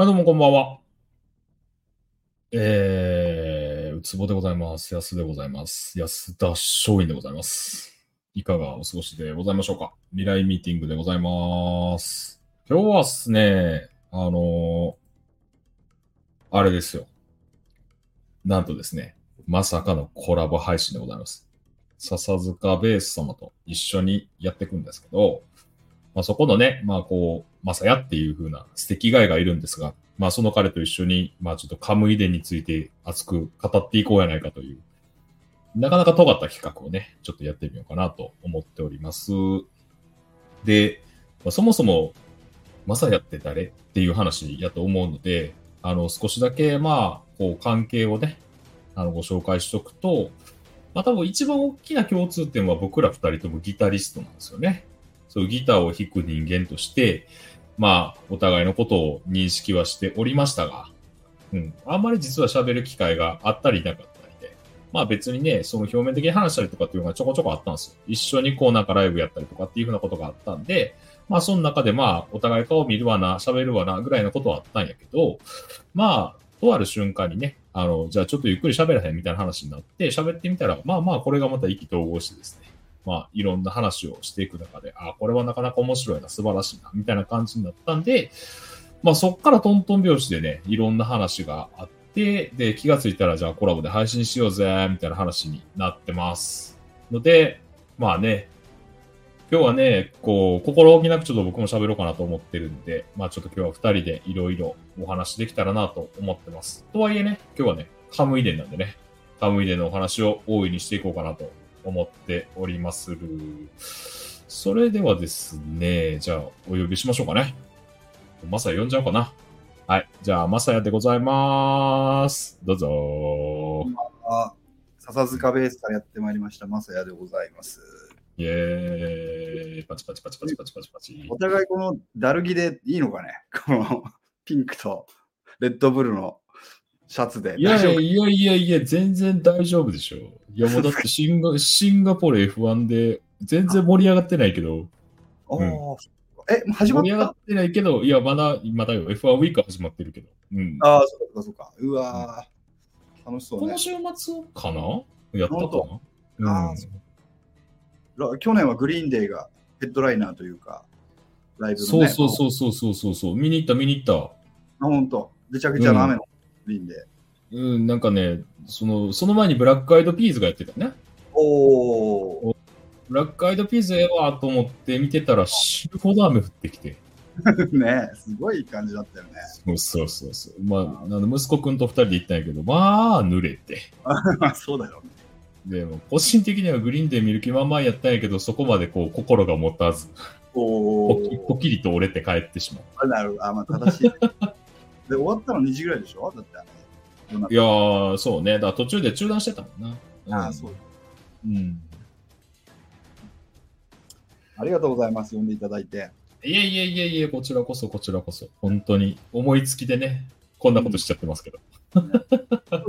あ、どうもこんばんは。えー、うつぼでございます。安でございます。安田松陰でございます。いかがお過ごしでございましょうか未来ミーティングでございます。今日はですね、あのーあれですよ。なんとですね、まさかのコラボ配信でございます。笹塚ベース様と一緒にやっていくんですけど、まあ、そこのね、まあこうう、まさやっていう風な素敵ガイがいるんですが、まあその彼と一緒に、まあちょっとカムイ伝について熱く語っていこうやないかという、なかなか尖った企画をね、ちょっとやってみようかなと思っております。で、まあ、そもそも、まさやって誰？っていう話やと思うので、あの、少しだけ、まあ、こう、関係をね、あの、ご紹介しとくと、まあ多分一番大きな共通点は僕ら二人ともギタリストなんですよね。そうギターを弾く人間として、まあ、お互いのことを認識はしておりましたが、うん、あんまり実は喋る機会があったりなかったりで、まあ別にね、その表面的に話したりとかっていうのがちょこちょこあったんですよ。一緒にこうなんかライブやったりとかっていうふうなことがあったんで、まあその中でまあお互い顔見るわな、喋るわな、ぐらいのことはあったんやけど、まあ、とある瞬間にね、あの、じゃあちょっとゆっくり喋らへんみたいな話になって、喋ってみたら、まあまあこれがまた意気投合してですね、まあ、いろんな話をしていく中で、あ、これはなかなか面白いな、素晴らしいな、みたいな感じになったんで、まあ、そっからトントン拍子でね、いろんな話があって、で、気がついたら、じゃあコラボで配信しようぜ、みたいな話になってます。ので、まあね、今日はね、こう、心置きなくちょっと僕も喋ろうかなと思ってるんで、まあちょっと今日は二人でいろいろお話できたらなと思ってます。とはいえね、今日はね、カムイ伝なんでね、カムイ伝のお話を大いにしていこうかなと思っておりまする。それではですね、じゃあお呼びしましょうかね。まさや呼んじゃおうかな。はい。じゃあ、まさやでございます。どうぞ。あ笹塚ベースからやってまいりました、マサヤでございます。イェーイ。パチパチパチパチパチパチパチ。お互いこのダルギでいいのかね？このピンクとレッドブルのシャツでいやいやいやいや、全然大丈夫でしょ。いや、もうだってシンガ シンガポール F1 で全然盛り上がってないけど、おーえ、もう始まった？盛り上がってないけど、いや、まだ、まだよ。F1 ウィーク始まってるけど。うん。ああ、そうかそうか。うわー、楽しそうねこの。週末かな？やったか本なあーら去年はグリーンデーがヘッドライナーというか、ライブのね。そうそうそうそうそうそうそう。見に行った見に行った。あ、ほんと。べちゃくちゃな雨のグリーンデー。うん、なんかね、その、その前にブラックアイドピーズがやってたね。おー。ブラックアイドピーズええわと思って見てたら死ぬほど雨降ってきて。ねすごい感じだったよね。そうそうそうそう。まあ、あの息子くんと二人で行ったんやけど、まあ、濡れて。まあそうだよね。でも、個人的にはグリーンで見る気満々やったんやけど、そこまでこう、心が持たず、おポキポキリと折れて帰ってしまう。あなるほど。あ、まあ正しいね。で、終わったの2時ぐらいでしょ？だっていやー、そうね。だから途中で中断してたもんな。ああ、そう。うん。ありがとうございます。呼んでいただいて。いえいえいえいえ、こちらこそ、こちらこそ。本当に、思いつきでね、こんなことしちゃってますけど。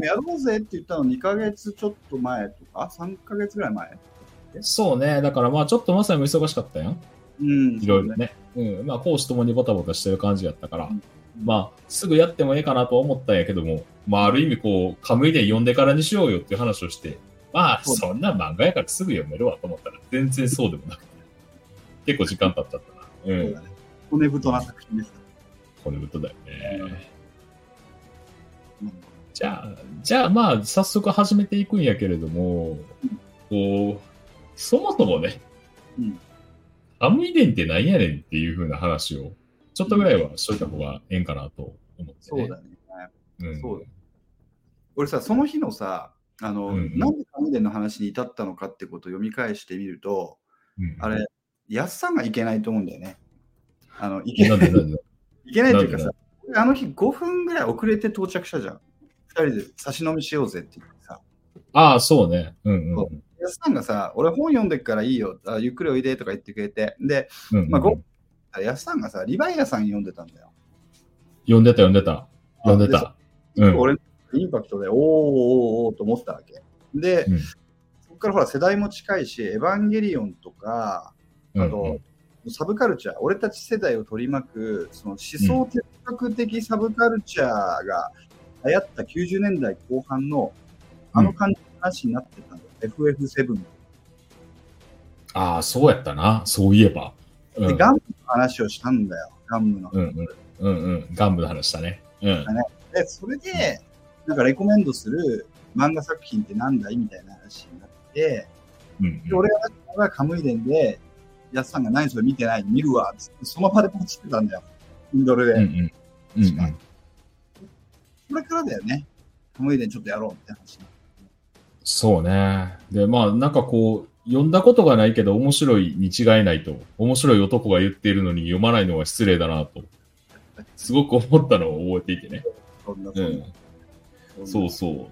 やろうぜって言ったの2ヶ月ちょっと前とか、3ヶ月ぐらい前？そうね。だからまあ、ちょっとまさにも忙しかったやん。うんいろいろね。うん。まあ、講師ともにボタボタしてる感じやったから、うんまあ、すぐやってもええかなとは思ったんやけども、まあ、ある意味こう、カムイで読んでからにしようよっていう話をして、まあ、そんな漫画やからすぐ読めるわと思ったら、全然そうでもなくて。結構時間経っちゃったな。うん。ね。骨太な作品でした。骨太だよね。うんじゃあ、じゃあまあ、早速始めていくんやけれども、こう、そもそもね、うんカムイ伝って何やねんっていう風な話を、ちょっとぐらいはしといた方がええんかなと思って、ね。そうだね。うんそうだ俺さ、その日のさ、あの、うんうんなんで関連の話に至ったのかってことを読み返してみると、うんあれ、安さんがいけないと思うんだよね。あの、いけなんでなんで？いけないというかさ、俺あの日5分ぐらい遅れて到着したじゃん。2人で差し飲みしようぜって言ってさ。ああ、そうね。うんうん安さんがさ、俺本読んでっからいいよ、あゆっくりおいでとか言ってくれて、で、うんうん。まあご安さんがさ、リヴァイアさん読んでたんだよ。読んでた読んでた。読んでた。うん。俺、インパクトで、おーおーおーと思ったわけ。で、うんそこからほら、世代も近いし、エヴァンゲリオンとか、うんあと、サブカルチャー、俺たち世代を取り巻く、その思想哲学的サブカルチャーが流行った90年代後半の、あの感じの話になってたの、FF7。ああ、そうやったな。そういえば。うんで、ガンムの話をしたんだよ、ガンムの。うんうん。うんうん。ガンムの話だね。うん。で、それで、なんかレコメンドする漫画作品ってなんだいみたいな話になって、うんで、俺がカムイ伝で、やつさんが何それ見てない見るわっつって、その場でポチってたんだよ。インドルで。うんうん。うんうん。それからだよね。カムイ伝ちょっとやろうって話。そうね。で、まあ、なんかこう、読んだことがないけど面白いに違いないと、面白い男が言っているのに読まないのは失礼だなと、すごく思ったのを覚えていてね。そんな、うそんな。ん。そうそう。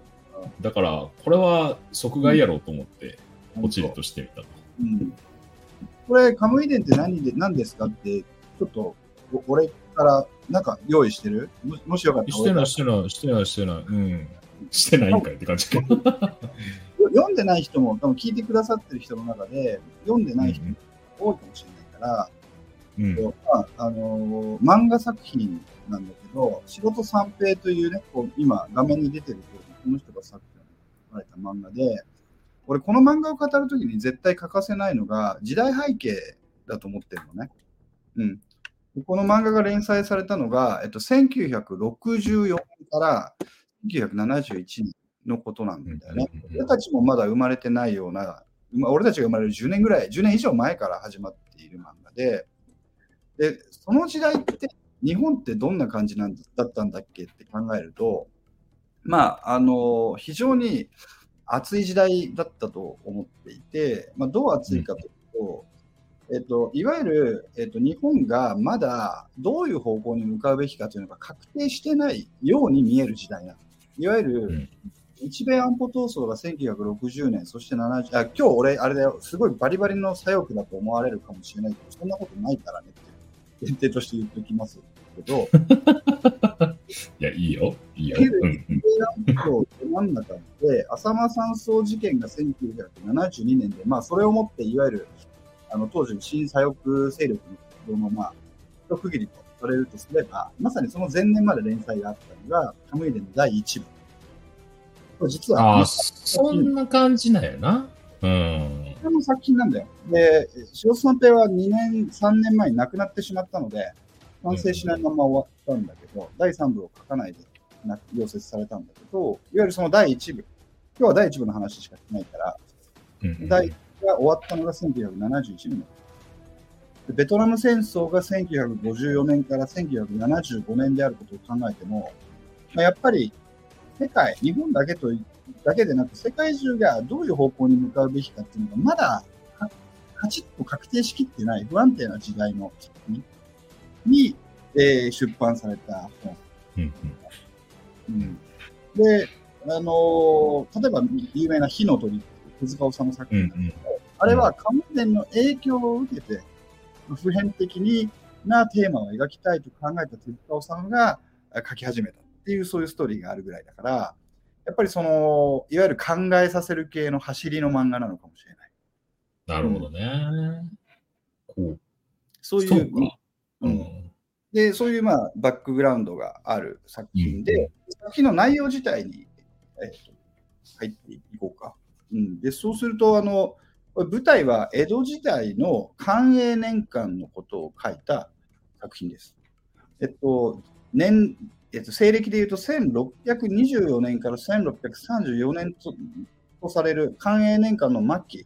だから、これは即買いやろうと思って、ポチリとしてみたと。うん。これ、カムイ伝って何で、何ですかって、ちょっと、お俺から、なんか用意してる？ももしよかったらしてない、してない、してない、してない。うん。してないんかいって感じか。読んでない人も、多分聞いてくださってる人の中で、読んでない人も多いかもしれないから、うん。まああのー漫画作品なんだけど、仕事三平というね、こう今画面に出てるこの人が作者に書かれた漫画で、俺この漫画を語るときに絶対欠かせないのが時代背景だと思ってるのね。うん。でこの漫画が連載されたのが、えっと、1964年から1971年のことなんだよね。俺たちもまだ生まれてないような、ま俺たちが生まれる10年ぐらい、10年以上前から始まっている漫画で、で、その時代って、日本ってどんな感じなんだったんだっけって考えると、まあ、あの、非常に熱い時代だったと思っていて、まあ、どう熱いかというと、えっと、いわゆる、えっと、日本がまだどういう方向に向かうべきかというのが確定してないように見える時代なの。いわゆる、うん日米安保闘争が1960年、そして70、あ今日俺、あれだよ、すごいバリバリの左翼だと思われるかもしれないけど、そんなことないからねって前提として言っておきますけど、いや、いいよ。いいよ。いわゆるうんうん日米安保の真ん中で、浅間山荘事件が1972年で、まあ、それをもって、いわゆる、あの、当時の新左翼勢力の、まあ、一区切りとされるとすれば、まさにその前年まで連載があったのが、カムイ伝の第1部。実は、そんな感じなんやな。うん。これの作品なんだよ。で、塩津三平は2年、3年前に亡くなってしまったので、完成しないまま終わったんだけど、第3部を書かないでな溶接されたんだけど、いわゆるその第1部、今日は第1部の話しかしないから、うん第1部が終わったのが1971年。でベトナム戦争が1954年から1975年であることを考えても、まあ、やっぱり世界、日本だけとだけでなく、世界中がどういう方向に向かうべきかっていうのが、まだカチッと確定しきってない不安定な時代のにに、えー出版された本。うんうん、で、あのー例えば有名な火の鳥手塚治虫作うん。う品、んうん。あれはカムイ伝の影響を受けて、普遍的になテーマを描きたいと考えた手塚治虫が書き始めたっていうそういうストーリーがあるぐらいだから、やっぱりその、いわゆる考えさせる系の走りの漫画なのかもしれない。なるほどね。こう。そういう、そうか。ううんん。で、そういうまあバックグラウンドがある作品で、作品の内容自体に、えっと入っていこうか。うん、で、そうすると、あの、舞台は江戸時代の寛永年間のことを書いた作品です。えっと、年、えっと、西暦でいうと1624年から1634年ととされる寛永年間の末期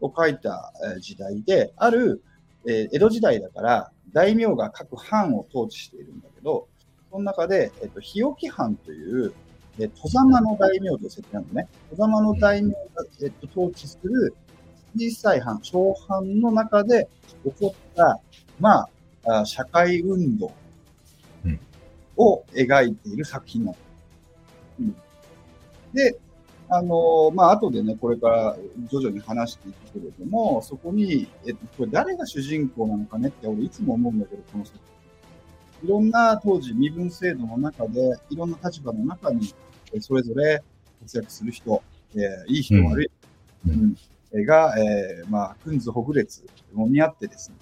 を書いた時代で、ある、え江戸時代だから大名が各藩を統治しているんだけど、その中で、えっと、日置藩という、えー、戸様の大名という設定なのね。戸様の大名が、えっと、統治する小さい藩、小藩の中で起こった、まあ、社会運動を描いている作品なの。うん、で、あのーまあ、後でね、これから徐々に話していくけれども、そこに、えっと、これ誰が主人公なのかねって俺いつも思うんだけど、この作品。いろんな当時身分制度の中で、いろんな立場の中に、えそれぞれ活躍する人、えーいい人、うん悪いうんうんえーが、えーまあ、くんずほぐれつ、もみ合ってですね、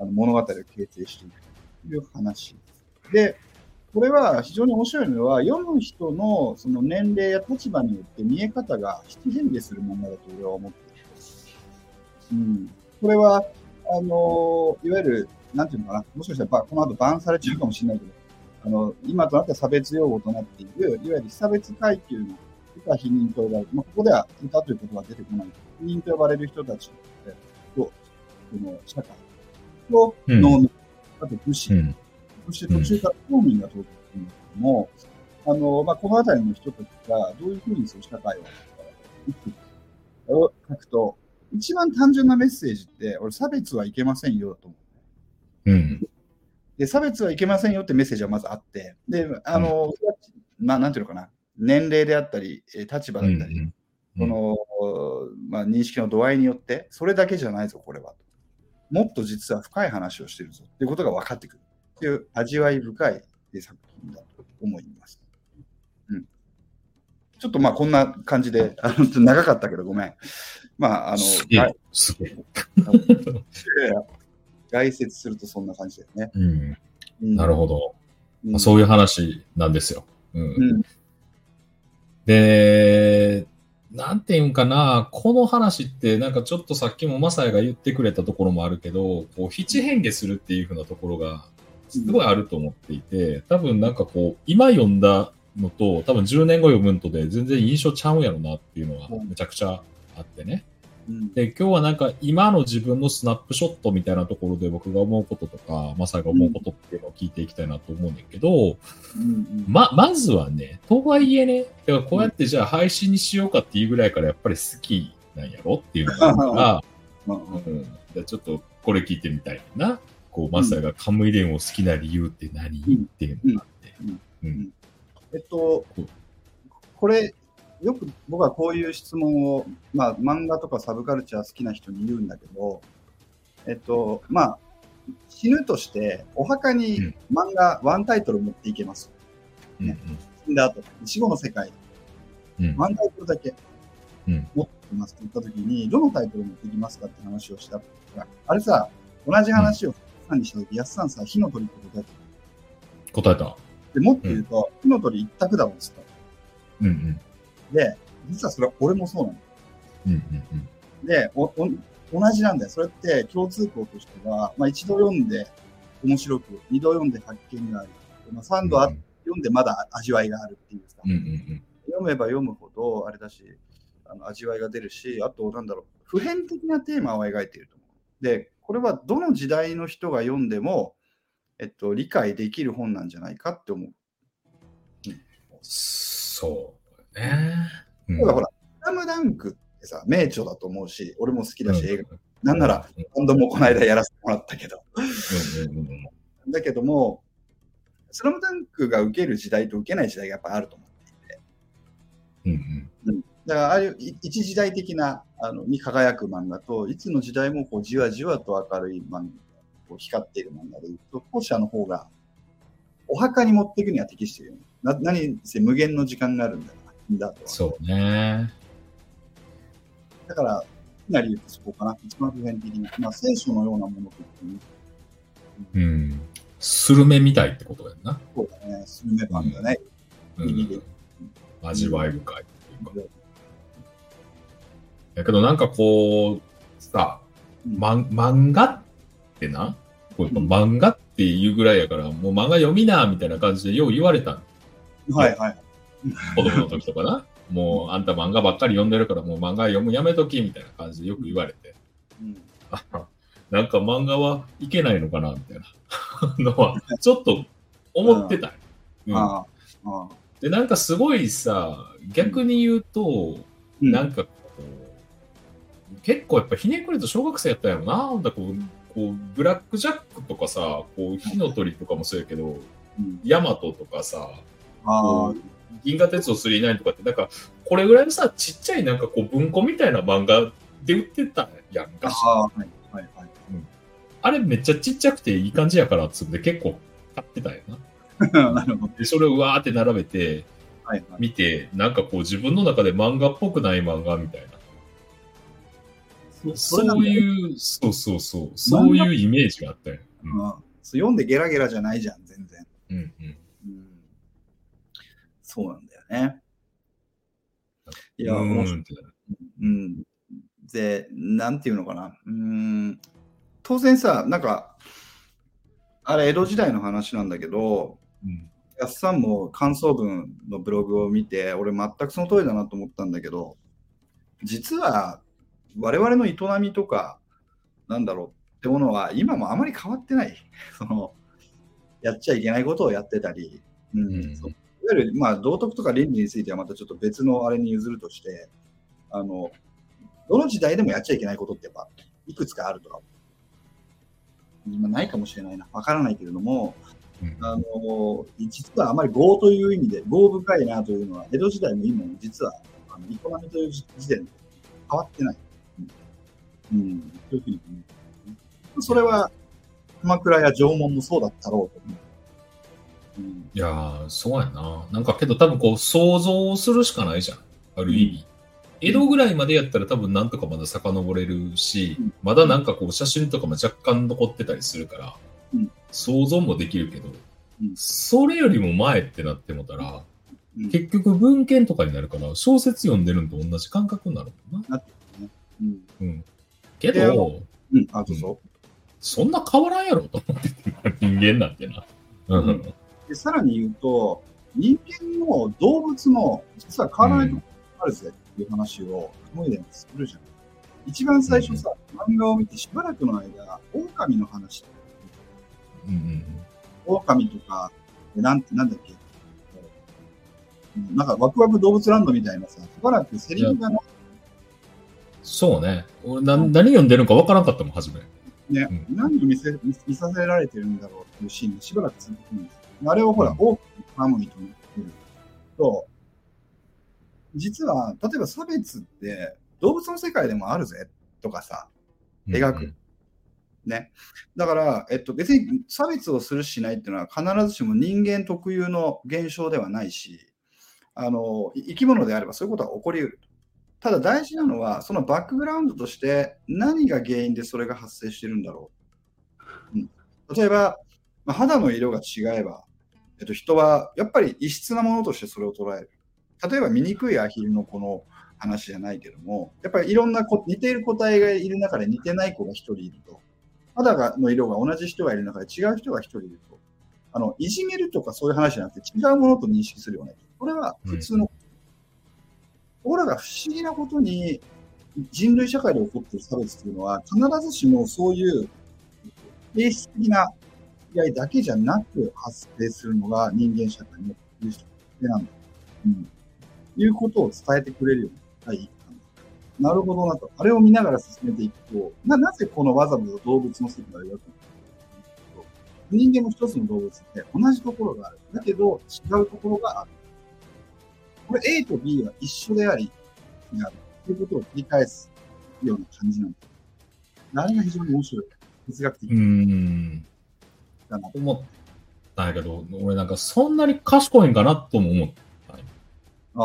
あの物語を形成していくという話。で、これは非常に面白いのは、読む人のその年齢や立場によって見え方が七変化するものだと俺は思っています。うん。これは、あのいわゆる、なんていうのかな、もしかしたらばこの後バンされちゃうかもしれないけど、あの、今となっては差別用語となっている、いわゆる被差別階級の歌否認と呼ばれる、まあ、ここでは歌という言葉は出てこない否認と呼ばれる人たちと、この社会とうん農民、あと武士、うん。そして途中から公民が登場するんですけども、あの、まあ、この辺りの人たちがどういうふうにそういう社会を生きていくかを書くと、一番単純なメッセージって、俺、差別はいけませんよと思う。うん。で、差別はいけませんよってメッセージはまずあって、で、あの、まあ、なんていうのかな、年齢であったり、えー立場だったり、うんその、まあ、認識の度合いによって、それだけじゃないぞ、これは。もっと実は深い話をしてるぞっていうことが分かってくるっていう味わい深い作品だと思います。うん。ちょっとまあこんな感じで、あの、ちょっと長かったけどごめん。まあ、あの、すげえが。すげえ。概説するとそんな感じだよね。うん。うんなるほど。うんそういう話なんですよ。うん。うん。で、なんていうんかな、この話って、なんかちょっとさっきもマサヤが言ってくれたところもあるけど、こう、七変化するっていうふうなところが、すごいあると思っていて、多分なんかこう、今読んだのと、多分10年後読むのとで全然印象ちゃうんやろなっていうのはめちゃくちゃあってね。うん。で、今日はなんか今の自分のスナップショットみたいなところで僕が思うこととか、マサヤが思うことっていうのを聞いていきたいなと思うんだけど、ま、まずはね、とはいえね、だからこうやってじゃあ配信にしようかっていうぐらいからやっぱり好きなんやろっていうのがあるから、うん。うん、じゃあちょっとこれ聞いてみたいな。こう、マサヤがカムイレンを好きな理由って何、うん。っていうのがあって。えっと、これ、よく僕はこういう質問を、まあ、漫画とかサブカルチャー好きな人に言うんだけど、えっと、まあ、死ぬとして、お墓にうん。漫画、ワンタイトル持っていけます。うん。死んだ後、死後の世界、うん。ワンタイトルだけ。うん。持っていますって言ったときに、どのタイトル持っていきますかって話をしたら、あれさ、同じ話をさんにしたとき、やすさんさ、火の鳥って答えて答えた。で、もっと言うと、火の鳥一択だもんっつった。うんうん。で、実はそれは俺もそうなの。うんうんで、おお同じなんだよ。それって共通項としては、まあ、一度読んで面白く、二度読んで発見がある。まあ、三うん。度あ読んでまだ味わいがあるっていうさ、うんうん読めば読むほどあれだし、あの味わいが出るし、あとなんだろう、普遍的なテーマを描いていると思う。で、これはどの時代の人が読んでも、えっと、理解できる本なんじゃないかって思う。そうね。うんただほら、スラムダンクってさ、名著だと思うし、俺も好きだし、映画。なんなら、うん今度もこの間やらせてもらったけど。うんうんうんだけども、スラムダンクが受ける時代と受けない時代がやっぱあると思う。うんうんだから、ああいうい一時代的なあのに輝く漫画と、いつの時代もこうじわじわと明るい漫画、こう光っている漫画でいうと、後者の方が、お墓に持っていくには適しているよね。な何せ無限の時間があるんだだとは。そうね。だから、なり言うとそこかな。一番普遍的に。まあ、聖書のようなものと言ってうん。スルメみたいってことだよな。そうだね。スルメパンだね。うん。味わい深いっていうか。だけどなんかこう、さ、うん。まん、漫画？ってな、こうやっぱ漫画？っていうぐらいやから、もう漫画読みな、みたいな感じでよう言われたのはいはい。子供の時とかな。もうあんた漫画ばっかり読んでるからもう漫画読むやめときみたいな感じでよく言われて。うん。あ なんか漫画はいけないのかなみたいな。のは、ちょっと思ってた。よ。うん。で、なんかすごいさ、逆に言うと、うん。なんか結構やっぱひねくれと小学生やったんやろな。なんだこう、こうブラックジャックとかさ、こう火の鳥とかもそうやけど、うんヤマトとかさ、あ銀河鉄道999とかって、なんか、これぐらいのさ、ちっちゃいなんかこう文庫みたいな漫画で売ってたやんあ、か。ああ、はいはいはい。あれめっちゃちっちゃくていい感じやからっつって結構買ってたよな。なるほど。で、それをうわーって並べてはいはい。見て、なんかこう自分の中で漫画っぽくない漫画みたいな。そそうう。いう、そうそうそう、そういうイメージがあったよ。うん読んでゲラゲラじゃないじゃん、全然。うんうんうん、そうなんだよね。いや、うん面白いってうん。で、なんていうのかな。うん。当然さ、なんか、あれ、江戸時代の話なんだけど、うんやすさんも感想文のブログを見て、俺全くその通りだなと思ったんだけど、実は我々の営みとか、なんだろうってものは今もあまり変わってない。その、やっちゃいけないことをやってたり、うん。うん。いわゆる、まあ、道徳とか倫理についてはまたちょっと別のあれに譲るとして、あの、どの時代でもやっちゃいけないことってやっぱいくつかあると。か、今ないかもしれないな、わからないけれども、うん。あの実はあまり業という意味で、業深いなというのは、江戸時代も今も実は、あの営みという時点で変わってない。うん、うんそういうふうに思うそれは、鎌倉や縄文もそうだったろうと思う。うんいやー、そうやな。なんかけど多分こう想像するしかないじゃん。ある意味。江戸ぐらいまでやったら多分なんとかまだ遡れるし、うんまだなんかこう写真とかも若干残ってたりするから、うん想像もできるけど、うんそれよりも前ってなってもたら、うん結局文献とかになるから小説読んでるのと同じ感覚になるもんな。うんうん。けど、うん、あ、どうぞ。そんな変わらんやろと思ってて人間なんてな。うん。うんでさらに言うと、人間の動物の実は変わらないところがあるぜっていう話を思い出にするじゃん。一番最初さ、漫画を見てしばらくの間、狼の話うんうん狼とか、えなんて、なんだっけ、うんなんかワクワク動物ランドみたいなさ、しばらくセリフがなそうね。俺な何読んでるのかわからんかったもん、初め。ね、う何を見せ見見させられてるんだろうっていうシーンがしばらく続くんですよ。あれをほら、うん多くハーモニーと思ってると、実は、例えば差別って動物の世界でもあるぜとかさ、描くね。だから、えっと、別に差別をするしないっていうのは必ずしも人間特有の現象ではないし、あの、い生き物であればそういうことは起こり得る。ただ大事なのは、そのバックグラウンドとして何が原因でそれが発生してるんだろう。うん、例えば、まあ肌の色が違えば、えっと、人はやっぱり異質なものとしてそれを捉える。例えば醜いアヒルのこの話じゃないけども、やっぱりいろんな似ている個体がいる中で似てない子が一人いると。肌がの色が同じ人がいる中で違う人が一人いると。あの、いじめるとかそういう話じゃなくて違うものと認識するよね。これは普通の。ところが不思議なことに人類社会で起こっている差別というのは必ずしもそういう形質的な違いだけじゃなく発生するのが人間社会の有識なんだ。うん。いうことを伝えてくれるようになるほどなと。あれを見ながら進めていくと、な、なぜこのわざわざ動物の世界を描くのか人間も一つの動物って同じところがある。だけど違うところがある。これ A と B は一緒であり、違う。ということを繰り返すような感じなんです。あれが非常に面白い。哲学的うーん。だな。思ったんやけど、俺なんかそんなに賢いんかなとも思った。ああ。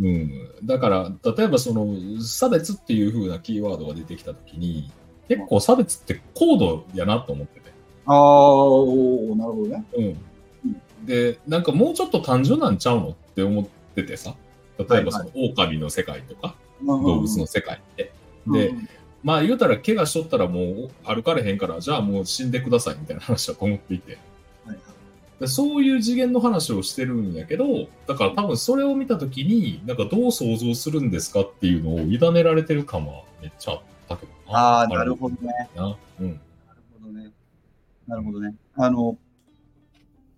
うん。だから、例えばその、差別っていう風なキーワードが出てきたときに、結構差別って高度やなと思ってて。ああ、なるほどね。うん。で、なんかもうちょっと単純なんちゃうのって思っててさ。例えばその、狼の世界とか、動動物の世界って。で、まあ言うたら怪我しとったらもう歩かれへんから、じゃあもう死んでくださいみたいな話だと思っていて。はいでそういう次元の話をしてるんやけど、だから多分それを見たときに、なんかどう想像するんですかっていうのを委ねられてる感はめっちゃあったけどな。ああ、なるほどね。な。うん。なるほどね。なるほどね。あの、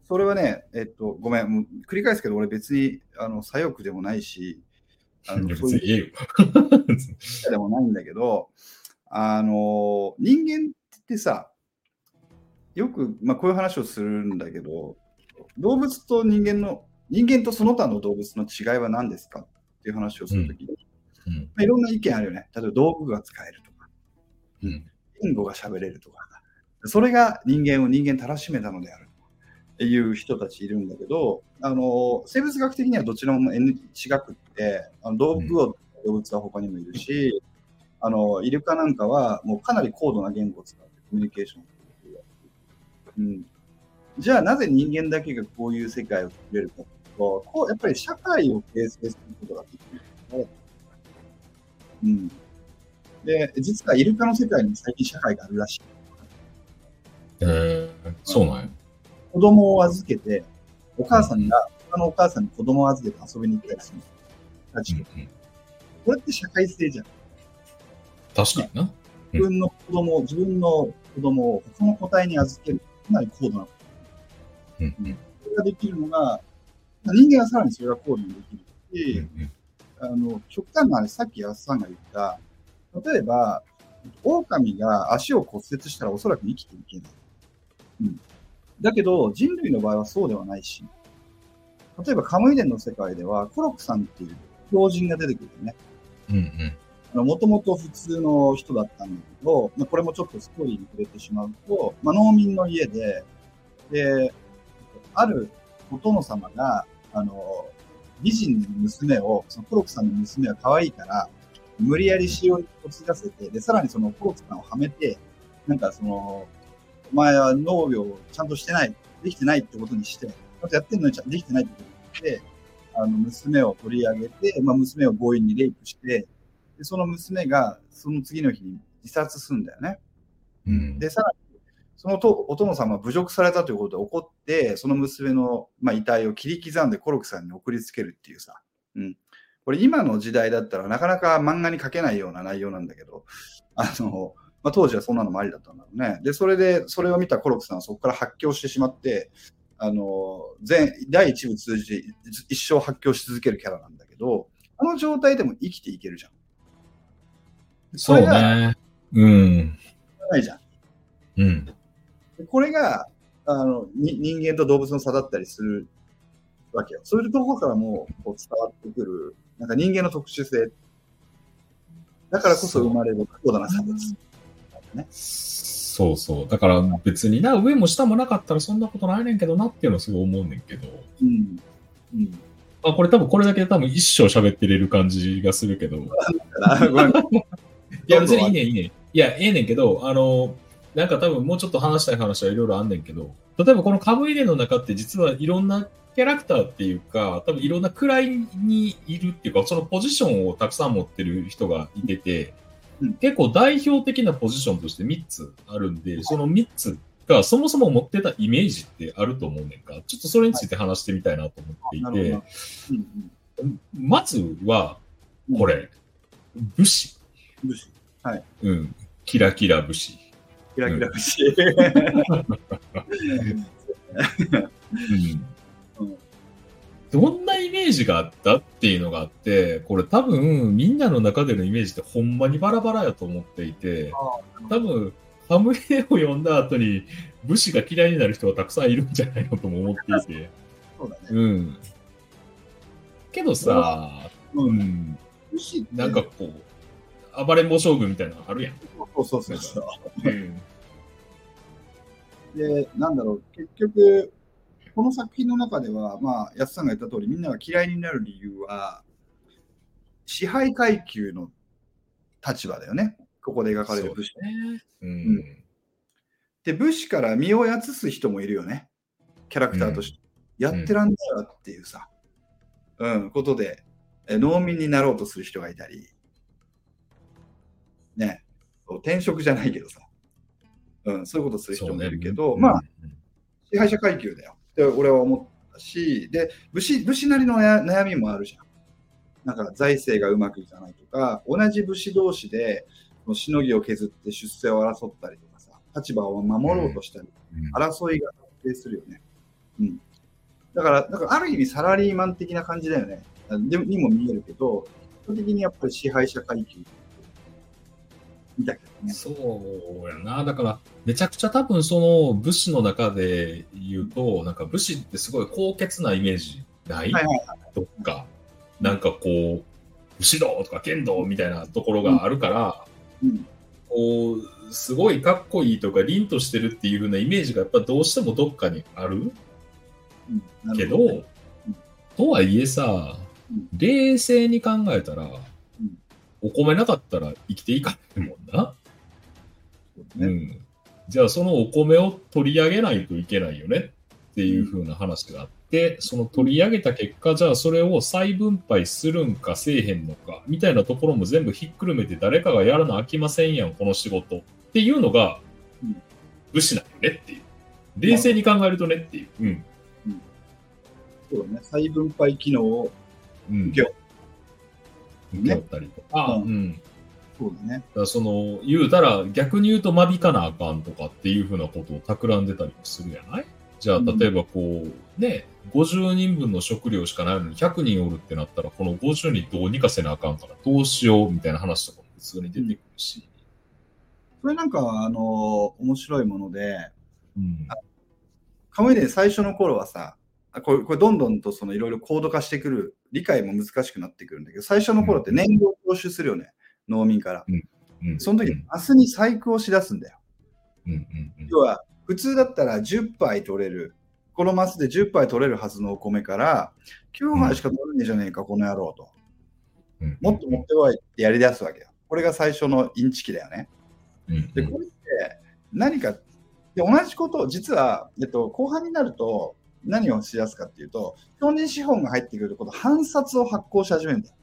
それはね、えっと、ごめん、もう繰り返すけど、俺別に、あの、左翼でもないし、あいの別にええよ。人でもないんだけど、あの、人間ってさ、よく、まあ、こういう話をするんだけど、動物と人間の、人間とその他の動物の違いは何ですかっていう話をするときに、うん。まあ、いろんな意見あるよね。例えば道具が使えるとか、うん。言語が喋れるとか、それが人間を人間たらしめたのであるいう人たちいるんだけど、あの生物学的にはどちらも N 違くって、あの道具を動物は他にもいるし、あの、イルカなんかは、もうかなり高度な言語を使ってコミュニケーションを取るうん。じゃあ、なぜ人間だけがこういう世界を作れるかというと、こう、やっぱり社会を形成することができるので。うん。で、実はイルカの世界に最近社会があるらしい。えー、そうなんや。子供を預けて、お母さんが、他のお母さんに子供を預けて遊びに行ったりするこれって社会性じゃん。確かにな。自分の子供を、自分の子供を他の個体に預ける。かなり高度なこうんうんと。それができるのが、人間はさらにそれが高度にできるし、うんあの、極端な話、さっき安さんが言った、例えば、狼が足を骨折したらおそらく生きていけない。うん。だけど、人類の場合はそうではないし、例えばカムイ伝の世界では、コロクさんっていう標人が出てくるよね。うんうんもともと普通の人だったんだけど、まあ、これもちょっとストーリーに触れてしまうと、まあ、農民の家で、で、あるお殿様が、あの、美人の娘を、そのコロクさんの娘は可愛いから、無理やり使用に嫁がせて、で、さらにそのコロクさんをはめて、なんかその、お前は農業をちゃんとしてない、できてないってことにして、あとやってんのにちゃんとできてないってことにして、あの、娘を取り上げて、まあ、娘を強引にレイプして、で、その娘がその次の日に自殺するんだよね。うんで、さらに、そのとお殿様は侮辱されたということで怒って、その娘の、まあ、遺体を切り刻んでコロクさんに送りつけるっていうさ。うん。これ今の時代だったらなかなか漫画に書けないような内容なんだけど、あの、まあ、当時はそんなのもありだったんだろうね。で、それで、それを見たコロクさんはそこから発狂してしまって、あの、全、第一部通じて一生発狂し続けるキャラなんだけど、あの状態でも生きていけるじゃん。そうね。うん。ないじゃん。うん。でこれがあのに人間と動物の差だったりするわけよ。そういうところからもこう伝わってくる、なんか人間の特殊性。だからこそ生まれる高度な差別。ね、そうそう。だから別にな、上も下もなかったらそんなことないねんけどなっていうのはすごい思うねんけど。うん。うん。あ、これ多分これだけで多分一生喋ってれる感じがするけど。いや、別にいいねん、いいねん。いや、ええねんけど、あの、なんか多分もうちょっと話したい話はいろいろあんねんけど、例えばこのカムイデの中って実はいろんなキャラクターっていうか、多分いろんな位にいるっていうか、そのポジションをたくさん持ってる人がいてて、うん結構代表的なポジションとして3つあるんで、その3つがそもそも持ってたイメージってあると思うねんか。ちょっとそれについて話してみたいなと思っていて、まずは、うん。こ。れ、武士。武士。うん。キラキラ武士。キラキラ武士。うんうん どんなイメージがあったっていうのがあって、これ多分みんなの中でのイメージってほんまにバラバラやと思っていて、多分ハムエを読んだ後に武士が嫌いになる人はたくさんいるんじゃないのとも思っていて。そうだね。うん。けどさ、う。うんん、武士なんかこう、暴れん坊将軍みたいなのあるやん。そうそうそうそう。うん。で、なんだろう、結局、この作品の中では、まあ、安さんが言った通り、みんなが嫌いになる理由は、支配階級の立場だよね。ここで描かれる武士。ね。うん。うんで、武士から身をやつす人もいるよね。キャラクターとして。やってらんだよっていうさ、うん、ことで、え農民になろうとする人がいたり、ね、転職じゃないけどさ、うん、そういうことする人もいるけど、まあ、、支配者階級だよって俺は思ったし、で、武士武士なりの悩悩みもあるじゃん。なんか財政がうまくいかないとか、同じ武士同士でしのぎを削って出世を争ったりとかさ、立場を守ろうとしたり、うん争いが発生するよね。うん。だから、だからある意味サラリーマン的な感じだよね。でもにも見えるけど、基本的にやっぱり支配者階級見たけどね。そうやな。だから、めちゃくちゃ多分その武士の中で言うと、なんか武士ってすごい高潔なイメージない、はいはいどっか。なんかこう、武士道とか剣道みたいなところがあるから、うん。こう、すごいかっこいいとか凛としてるっていう風なイメージがやっぱどうしてもどっかにある？うん、なけど、とはいえさうん、冷静に考えたら、お米なかったら生きていかないもんな。そうね。うん。じゃあそのお米を取り上げないといけないよねっていう風な話があって、その取り上げた結果、じゃあそれを再分配するんかせえへんのかみたいなところも全部ひっくるめて誰かがやらなあきませんやん、この仕事っていうのがうん武士なんよねっていう。冷静に考えるとねっていう。うん。そうだね。再分配機能を、うん。受け負受け負ったりとか、うんうん。だそうだね。からその、言うたら逆に言うと間引かなあかんとかっていうふうなことを企んでたりもするじゃない？じゃあ、うん例えばこう、ね、50人分の食料しかないのに100人おるってなったら、この50人どうにかせなあかんからどうしようみたいな話とかも普通に出てくるし。それなんか、あの面白いもので、うん。カムイ伝最初の頃はさ、あこれこれどんどんとそのいろいろ高度化してくる、理解も難しくなってくるんだけど、最初の頃って燃料を徴収するよね、農民から。うん。その時うん、マスに細工をしだすんだよ。うん。うん。要は、普通だったら10杯取れる、このマスで10杯取れるはずのお米から、9杯しか取れねえじゃねえか、この野郎と。うん。もっと持ってこいってやり出すわけよ。これが最初のインチキだよね。うん。で、これって何か、で同じことを実は、えっと、後半になると何をしやすかっていうと、表年資本が入ってくると、この反札を発行し始めるんだよ。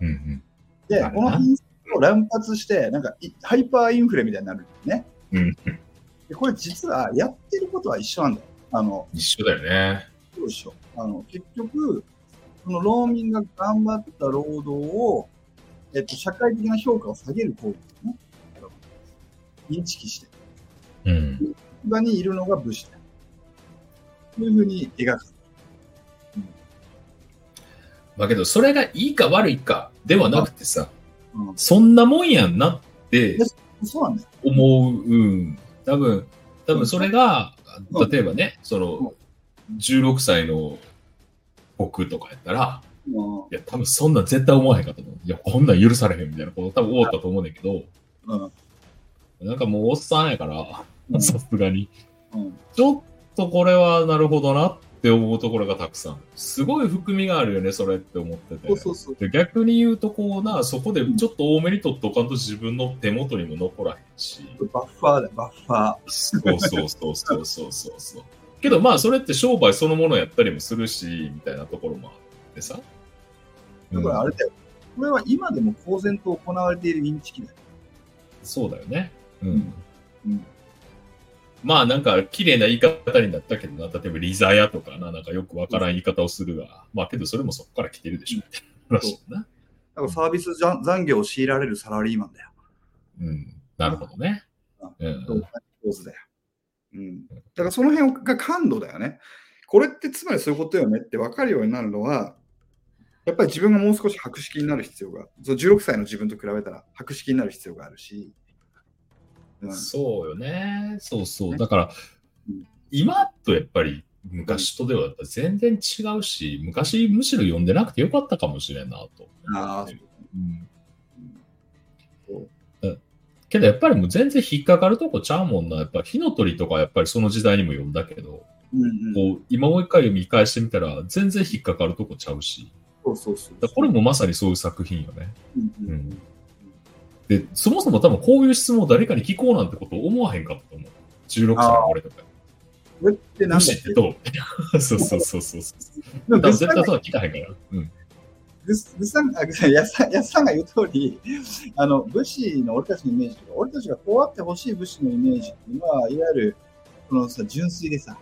うん。うん。でこの反札を乱発して、なんかいハイパーインフレみたいになるんだよね。うん。でこれ実はやってることは一緒なんだよ。あの、一緒だよね。どうでしょう。あの、結局、その労民が頑張った労働を、えっと、社会的な評価を下げる行為ですね。インチキして。うん。場にいるのが武士だ。そういうふうに描く。だけど、それがいいか悪いかではなくてさ、うんそんなもんやんなって。思う。うん。多分、多分それが、うん例えばね、その、16歳の僕とかやったら、うんいや、多分そんなん絶対思わへんかと思う。いや、こんなん許されへんみたいなこと多分思ったと思うねんだけど、うんなんかもうおっさんやから、うんさすがに。うんちょっとこれはなるほどなって思うところがたくさん。すごい含みがあるよね、それって思ってて。そうそうそう。で逆に言うとこうな、そこでちょっと多めに取っとかんと自分の手元にも残らへんし。バッファーだよ、バッファー。そうそうそうそうそうそうそう。けどまあそれって商売そのものやったりもするし、みたいなところもあってさ。だからあれだよ。これは今でも公然と行われているインチキだよ。そうだよね。ううんん。うん。まあなんか綺麗な言い方になったけどな、例えばリザヤとかな、なんかよくわからん言い方をするが、まあけどそれもそこから来てるでしょ、みたいなサービス残残業を強いられるサラリーマンだよ。うん。なるほどね。うん。そうん。だからその辺が感度だよね。これってつまりそういうことよねって分かるようになるのは、やっぱり自分がもう少し博識になる必要が、その16歳の自分と比べたら博識になる必要があるし、うん、そうよね。そうそう。だからうん、今とやっぱり昔とではやっぱ全然違うし、昔むしろ読んでなくてよかったかもしれんなと。ああ、うんけどやっぱりもう全然引っかかるとこちゃうもんな。やっぱ火の鳥とかやっぱりその時代にも読んだけど、うんうん、こう今もう一回読み返してみたら全然引っかかるとこちゃうし。そうそうそうこれもまさにそういう作品よね。うんうんうんで、そもそも多分こういう質問を誰かに聞こうなんてこと思わへんかったと思う。16歳の俺とか。これって何だっけ？どうそうそうそうそうそう。でも多分グッさんが絶対そうは聞かへんから。うん。グッグッさんあグッさんやさやさんが言う通り、あの武士の俺たちのイメージとか、俺たちがこうあってほしい武士のイメージっていうのは、いわゆるこのさ純粋でさ、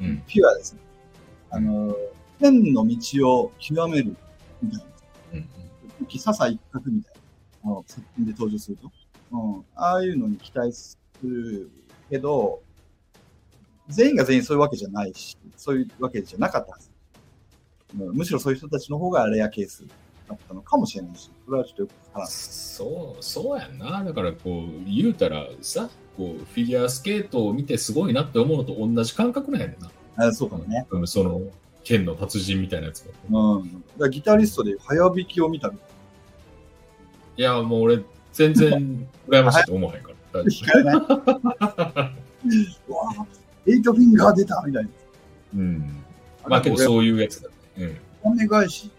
うん。ピュアですね。あの、天の道を極めるみたいな。うん。時笹一角みたいな。作品で登場すると。うん。ああいうのに期待するけど、全員が全員そういうわけじゃないし、そういうわけじゃなかったはず。うんむしろそういう人たちの方がレアケースだったのかもしれないし、それはちょっとよくわからない。そう、そうやんな。だからこう、言うたらさ、こう、フィギュアスケートを見てすごいなって思うのと同じ感覚なんやねんな。あそうかもね。うんその、剣の達人みたいなやつも。うん。ギタリストで早弾きを見たみたいいや、もう俺、全然羨ましいと思わへんから。大 エイトフィンガー出たみたいな。夫うん。まあけどそういうやつだね。うん。お願いし。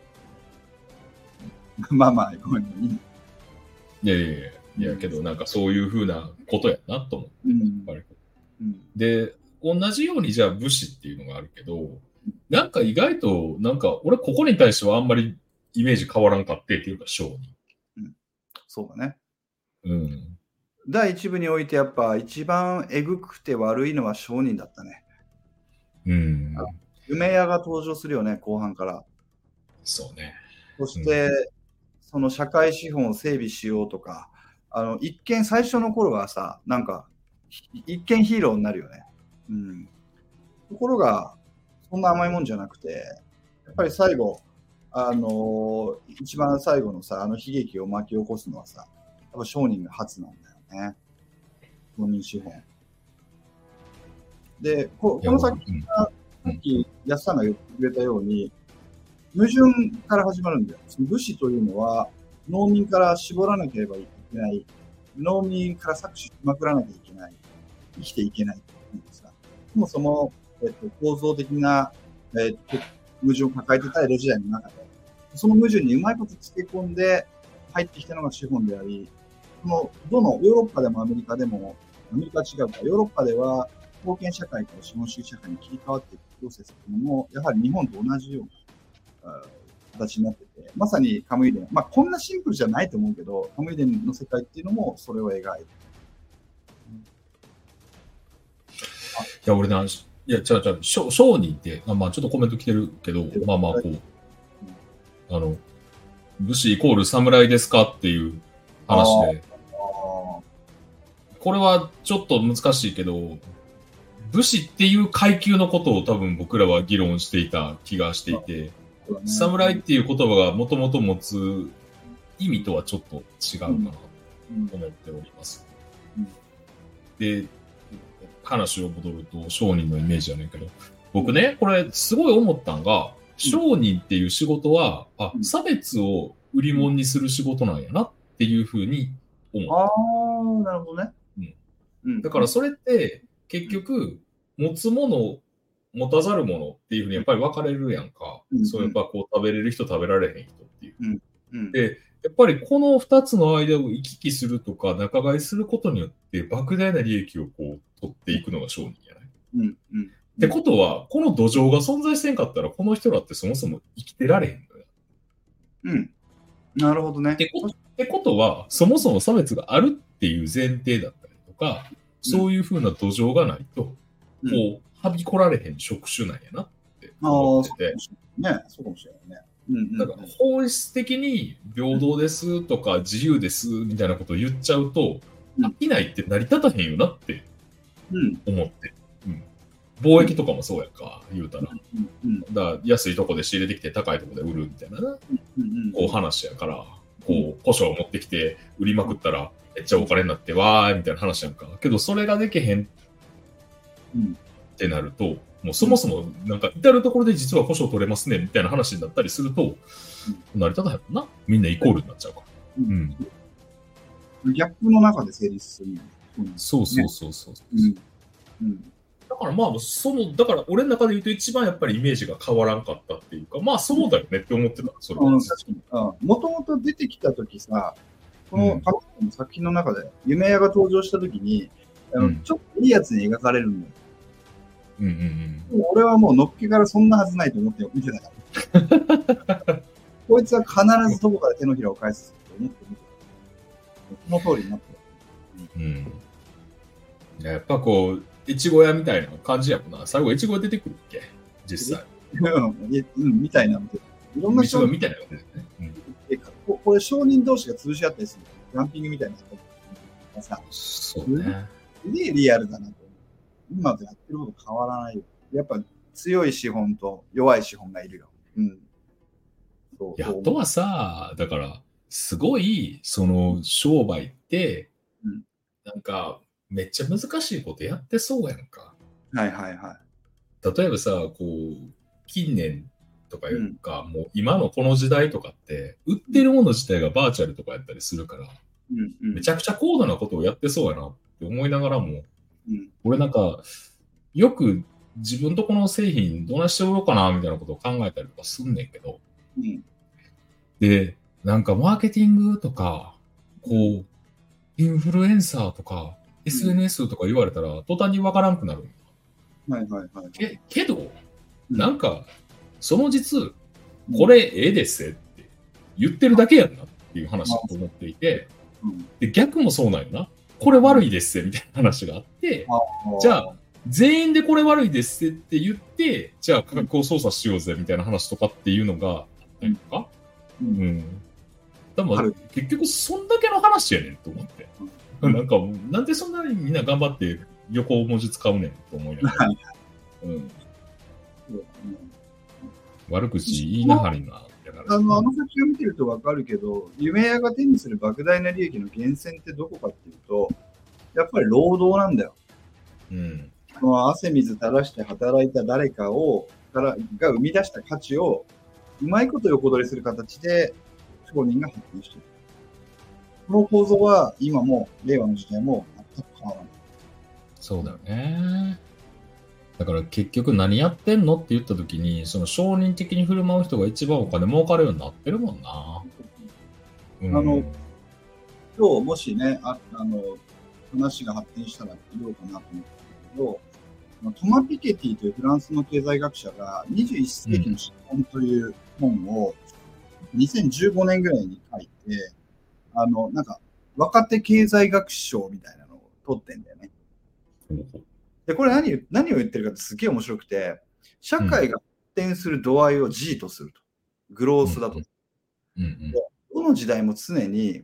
まあまあ、ごめん、いい。いやいやいや、いやけどなんかそういうふうなことやなと思っぱりうんで、同じようにじゃあ武士っていうのがあるけど、なんか意外と、なんか俺ここに対してはあんまりイメージ変わらんかってっていうか、商そうだね。人。うん。第一部においてやっぱ一番えぐくて悪いのは商人だったね。うん。梅屋が登場するよね、後半から。そうね。そして、その社会資本を整備しようとか、あの一見最初の頃はさ、なんか、ひ一見ヒーローになるよね。うん。ところが、そんな甘いもんじゃなくて、やっぱり最後、あのー一番最後のさ、あの悲劇を巻き起こすのはさ、やっぱ商人が初なんだよね。商人資本。で、ここの先うんさっき安さんが言ってくれたように、矛盾から始まるんだよ。武士というのは、農民から絞らなければいけない、農民から搾取しまくらなきゃいけない、生きていけないっていうさ、そもそも、えっと、構造的な、えっと、矛盾を抱えてた江戸時代の中で、その矛盾にうまいことつけ込んで入ってきたのが資本であり、その、どのヨーロッパでもアメリカでも、アメリカは違うか、ヨーロッパでは封建社会から資本主義社会に切り替わっていくプロセスというのも、やはり日本と同じような形になってて、まさにカムイ伝、まあこんなシンプルじゃないと思うけど、カムイ伝の世界っていうのもそれを描いて。いや、俺な、いや、違う違う、商商人って、あまあちょっとコメント来てるけど、まあまあこう、あの、武士イコール侍ですか？っていう話で、あこれはちょっと難しいけど、武士っていう階級のことを多分僕らは議論していた気がしていて、侍っていう言葉がもともと持つ意味とはちょっと違うかなとうん。思っております。うん。で、話を戻ると商人のイメージやねんけど、僕ね、これすごい思ったんが、商人っていう仕事は、あう、ん差別を売り物にする仕事なんやなっていうふうに思う。ああ、なるほどね。うん。だからそれって結局持つもの持たざるものっていうふうにやっぱり分かれるやんか。うんそうやっぱこう食べれる人食べられへん人っていう。うん、で、やっぱりこの二つの間を行き来するとか仲買いすることによって莫大な利益をこう取っていくのが商人やない？うん、うん。ってことは、この土壌が存在せんかったらこの人らってそもそも生きてられへんのよ。うん。なるほどね。ってことってことは、そもそも差別があるっていう前提だったりとか、そういうふうな土壌がないと、うんこう、はびこられへん職種なんやなって思っててね。そうかもしれないね。だから本質的に平等ですとか自由ですみたいなことを言っちゃうと、うん飽きないって成り立たへんよなってうん、思って。うん。貿易とかもそうやんか、言うたら。だから安いとこで仕入れてきて高いとこで売るみたいな。こう話やから、こう、古書を持ってきて売りまくったらめっちゃお金になってわーいみたいな話やんか。けどそれができへんうんってなると、もうそもそもなんか至るところで実は古書取れますねみたいな話になったりすると、成り立たへんもんな。みんなイコールになっちゃうから。うん。ギャップの中で成立するそうそうそうそう。うん。うん。だからまあ、その、だから俺の中で言うと一番やっぱりイメージが変わらんかったっていうか、まあそうだよねって思ってた。それは。うん、確かに。もともと出てきたときさ、この過去の作品の中で、夢屋が登場したときに、あのうんちょっといいやつに描かれるんだよ。うんうんでも俺はもうのっけからそんなはずないと思って見てたから。こいつは必ずどこかで手のひらを返すと思って見てた。その通りになってうん。うん。やっぱこう、越後屋みたいな感じやもんな。最後、越後屋出てくるっけ？実際。る。うんみたいなので。いろんな越人が後みたいなのが出てくるね。うんここれ商人同士が通じ合ったりする。グランピングみたいなやつがさ、そうね。すげえリアルだなと。今とやってること変わらないよ。やっぱ強い資本と弱い資本がいるよ。うん。そういや、あとはさ、だから、すごい、その、商売ってうん、なんか、めっちゃ難しいことやってそうやんか。はいはいは例えばさ、こう、近年とかいうか、もう今のこの時代とかって、売ってるもの自体がバーチャルとかやったりするから、い。うんうん。めちゃくちゃ高度なことをやってそうやなって思いながらも、うん俺なんか、よく自分とこの製品どうなして売ろうかなみたいなことを考えたりとかすんねんけど、うん。で、なんかマーケティングとか、こう、インフルエンサーとか、SNS とか言われたら、途端にわからんくなる。はいはいはい。けけど、うんなんか、その実、これええですって言ってるだけやんなっていう話だと思っていて、うん、で逆もそうなんよな。これ悪いですみたいな話があって、じゃあ、全員でこれ悪いですって言って、じゃあ価格を操作しようぜみたいな話とかっていうのがあったりとか、う、うんん。多ある分結局そんだけの話やねんと思って。うんなんか、なんでそんなにみんな頑張って横文字使うねんと思いながら。悪口言いなはりな。あのあの先を見てると分かるけど、夢屋が手にする莫大な利益の源泉ってどこかっていうと、やっぱり労働なんだよ。うん。その汗水垂らして働いた誰かをからが生み出した価値をうまいこと横取りする形で商人が発展している。この構造は今も令和の時代も全く変わらない。そうだよね。だから結局何やってんのって言った時に、その商人的に振る舞う人が一番お金儲かるようになってるもんな。うん、あの今日もしね、ああの話が発展したら言おうかなと思ったんだけど、トマ・ピケティというフランスの経済学者が21世紀の資本という本を2015年ぐらいに書いて、あの、なんか若手経済学賞みたいなのを取ってんだよね。で、これ何何を言ってるかってすげえ面白くて、社会が発展する度合いを G とすると。グロースだと。うんうんどの時代も常に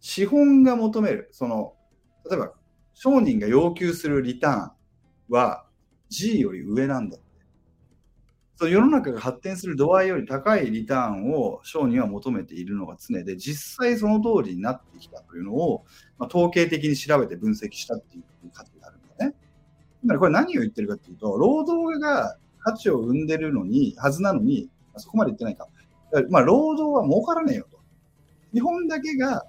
資本が求める、その、例えば商人が要求するリターンは G より上なんだ。その世の中が発展する度合いより高いリターンを商人は求めているのが常で、実際その通りになってきたというのを、まあ、統計的に調べて分析したっていう価値があるんだね。つまりこれ何を言ってるかっていうと、労働が価値を生んでるのに、はずなのに、あそこまで言ってないか。かまあ、労働は儲からねえよと。日本だけが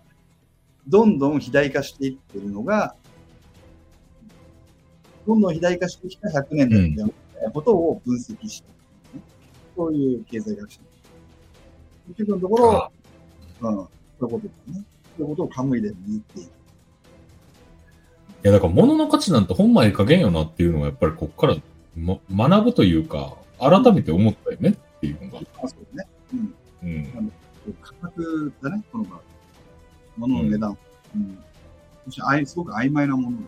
どんどん肥大化していってるのが、どんどん肥大化してきた100年代みたいなことを分析してる、ねそういう経済学者。結局のところ、あうん、そういうことですね。そういうことをカムイでている。いや、だから物の価値なんてほんまええ加減よなっていうのがやっぱりこっから、ま、学ぶというか、改めて思ったよねっていうのが。あそうね。うん。うん。価格だね、この場合。物の値段。うん。そしてあいすごく曖昧なものだ。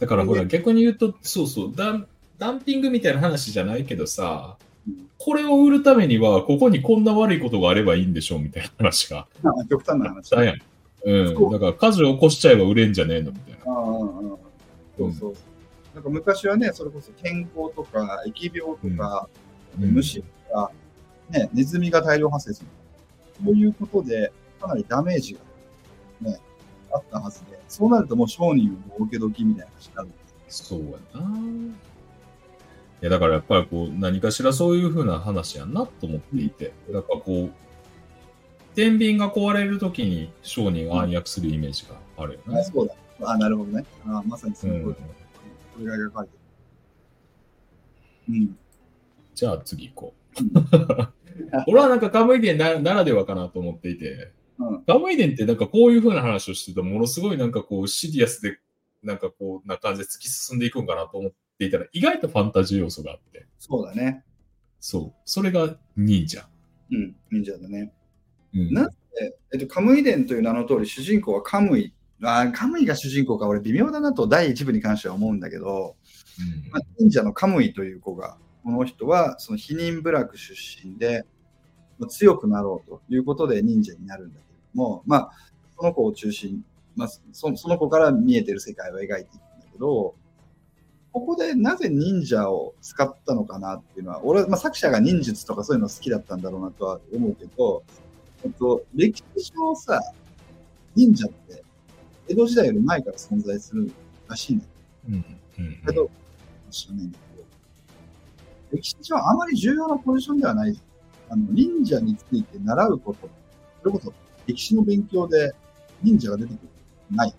だからほら逆に言うと、そうそう、ダンダンピングみたいな話じゃないけどさ、うんこれを売るためには、ここにこんな悪いことがあればいいんでしょうみたいな話がまあ極端な話。あやん。うん。だから火事を起こしちゃえば売れんじゃねえのみたいな。ああ、ああそうそう。なんか昔はね、それこそ健康とか疫病とか、うん虫とか、ね、ネズミが大量発生する。そういうことで、かなりダメージが、ね、あったはずで、そうなるともう商人を儲け時みたいな話になるんです。そうやな。いや、だからやっぱりこう、何かしらそういうふうな話やんなと思っていて、だからこう、天秤が壊れるときに商人が暗躍するイメージがあるよあね。そうだ。あなるほどね。あまさにそうのんこ。と。これが描かれてる。うん。じゃあ次行こう。俺はなんかカムイ伝なならではかなと思っていて、うんカムイ伝ってなんかこういう風な話をしてると、ものすごいなんかこうシリアスで、なんかこうな感じで突き進んでいくんかなと思っていたら、意外とファンタジー要素があって、そうだね。そう。それが忍者。うん。忍者だね。うん、なええっと、カムイ伝という名の通り、主人公はカムイ。あカムイが主人公か、俺微妙だなと第一部に関しては思うんだけど、うんまあ、忍者のカムイという子が、この人はその否認部落出身で、まあ強くなろうということで忍者になるんだけれども、まあ、その子を中心、まあ、そその子から見えてる世界を描いていくんだけど、ここでなぜ忍者を使ったのかなっていうのは、俺は、まあ、作者が忍術とかそういうの好きだったんだろうなとは思うけど、えっと、歴史上さ、忍者って江戸時代より前から存在するらしいんだようんうんけど、知らないんだけど、歴史上あまり重要なポジションではない。あの、忍者について習うこと、それこそ歴史の勉強で忍者が出てくることない。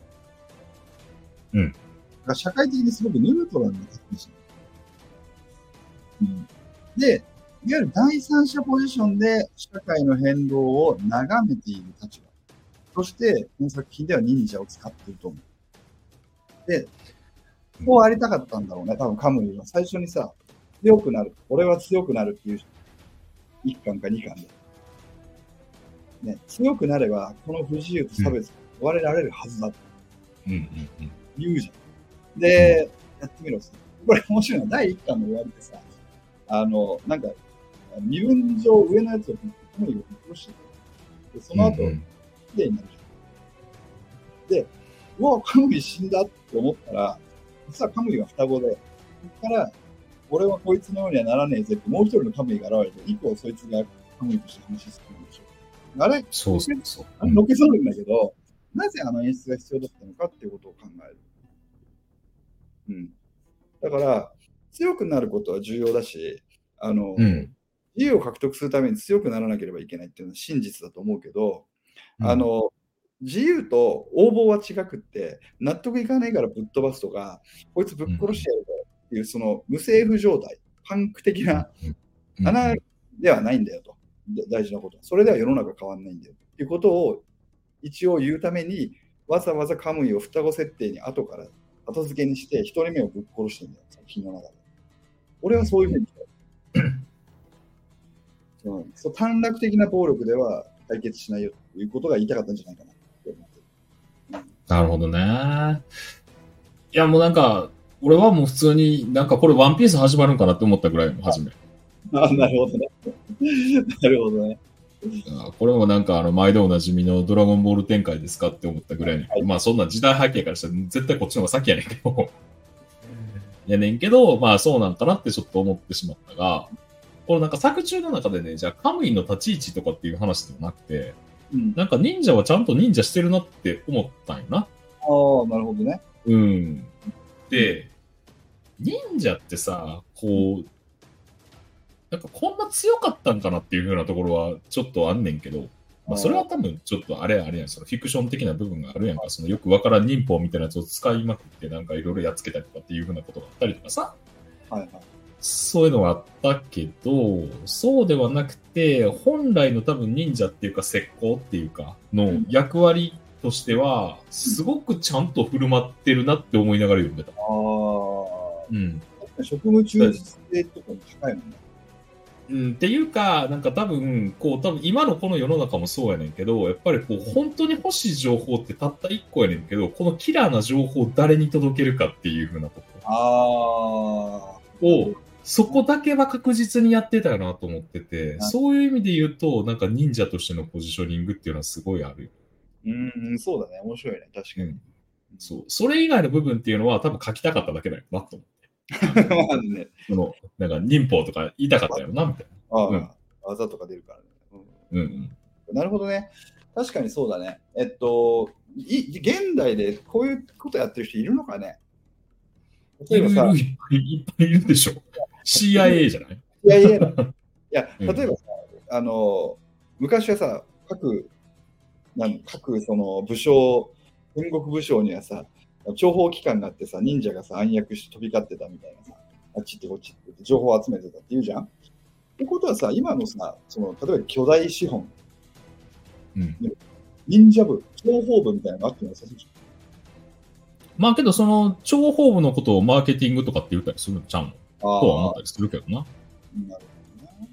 うんだから社会的にすごくニュートラルな立ち位置うん。で、いわゆる第三者ポジションで社会の変動を眺めている立場。そして、この作品では忍者を使ってると思う。で、こうありたかったんだろうね、多分カムイは。最初にさ、強くなる。俺は強くなるっていう1巻か2巻で。ね、強くなれば、この不自由と差別を追われられるはずだってうんうんうん。言うじゃん。で、やってみろこれ面白いのは、第1巻の終わりでさ、あの、なんか、身分上上のやつをぶっカムイを殺してるで、その後、うんうん綺麗になるじゃん。で、うわ、カムイ死んだって思ったら、実はカムイは双子で、そこから、俺はこいつのようにはならねえぜって、もう一人のカムイが現れて、以降そいつがカムイとして話するんでしょ。あれ、そうそうそう。あれのけそうるんだけど、なぜあの演出が必要だったのかっていうことを考える。うん。だから、強くなることは重要だし、あの、うん。自由を獲得するために強くならなければいけないっていうのは真実だと思うけど、あの、自由と応募は違くって、納得いかないからぶっ飛ばすとか、こいつぶっ殺してやるからっていう、その無政府状態、パンク的なうん、穴ではないんだよと。で大事なことは。それでは世の中変わんないんだよ。っていうことを一応言うために、わざわざカムイを双子設定に後から後付けにして、一人目をぶっ殺してんだよ、作品の中で。俺はそういうふうに見たいうん、そう短絡的な暴力では解決しないよということが言いたかったんじゃないかなって思ってる。なるほどね。いや、もうなんか、俺はもう普通になんかこれワンピース始まるんかなって思ったぐらいの初め。あなるほどね。なるほどね。あこれもなんかあの毎度おなじみのドラゴンボール展開ですかって思ったぐらいに、はいまあそんな時代背景からしたら絶対こっちの方が先やねんけど、やねんけど、まあそうなんかなってちょっと思ってしまったが、このなんか作中の中でね、じゃあカムイの立ち位置とかっていう話でもなくて、うん、なんか忍者はちゃんと忍者してるなって思ったんよな。ああ、なるほどね。うん。で、忍者ってさ、こう、なんかこんな強かったんかなっていう風なところはちょっとあんねんけど、まあそれは多分ちょっとあれあれやん、そのフィクション的な部分があるやんか、そのよくわからん忍法みたいなやつを使いまくってなんかいろいろやっつけたりとかっていう風なことがあったりとかさ、はいはい。そういうのがあったけど、そうではなくて、本来の多分忍者っていうか石膏っていうかの役割としては、すごくちゃんと振る舞ってるなって思いながら読んでた。ああ、うん。職務中実性とかも高いもんね。うん、っていうか、なんか多分、こう、多分今のこの世の中もそうやねんけど、やっぱりこう、本当に欲しい情報ってたった一個やねんけど、このキラーな情報を誰に届けるかっていう風なとこああ、を、そこだけは確実にやってたよなと思ってて、はいそういう意味で言うと、なんか忍者としてのポジショニングっていうのはすごいあるよ。うん、そうだね。面白いね。確かに。そう。それ以外の部分っていうのは多分書きたかっただけだよなと思って。その、なんか忍法とか言いたかったよな、みたいああ、うん技とか出るからね。うんな。うんうん。なるほどね。確かにそうだね。えっと、い現代でこういうことやってる人いるのかね？例えばさ、いっぱいいるでしょ。CIA じゃない？いやいや、例えばさ、あの、昔はさ、各、なん各その武将、戦国武将にはさ、諜報機関があってさ、忍者がさ、暗躍して飛び交ってたみたいなさ、あっち行ってこっち行って情報を集めてたって言うじゃんってことはさ、今のさ、その例えば巨大資本、うん。忍者部、諜報部みたいなのがあっても良さまあけど、その、諜報部のことをマーケティングとかって言ったりするのちゃうの？とは思あったりするけどな。あ、なるほどね。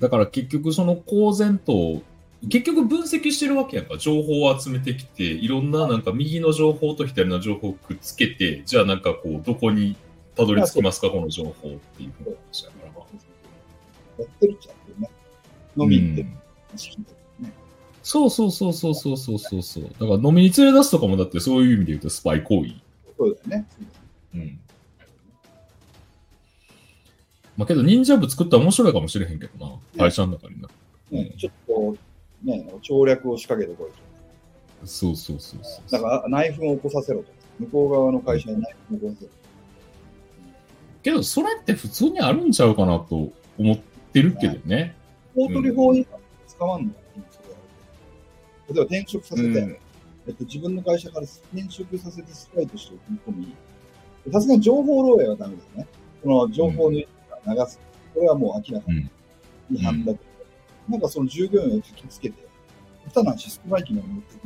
だから結局その公然と、結局分析してるわけやんか。情報を集めてきて、いろんななんか右の情報と左の情報をくっつけて、じゃあなんかこう、どこにたどり着きますか、この情報っていう話やから。やってるっちゃってるね。飲み行ってうん。話聞いてるね。そうそうそうそうそうそうそうそう。だから飲みに連れ出すとかもだってそういう意味で言うとスパイ行為。そうだよね。うん。まあけど忍者部作ったら面白いかもしれへん。けどな。会社の中にな。ねちょっと、ね、調略を仕掛けてこいと。そうそうそうそう。だから内紛を起こさせろと。向こう側の会社に内紛を起こさせろ。けどそれって普通にあるんちゃうかなと思ってるけどね。法取り法違反捕まんのかなそれは例えば転職させて、うんえっと、自分の会社から転職させてスパイとして送り込み、さすがに情報漏洩はダメだよね。この情報を抜いてから流す。これはもう明らかに違反だけど、なんかその従業員を突きつけて、下手なシステム機まで持ってく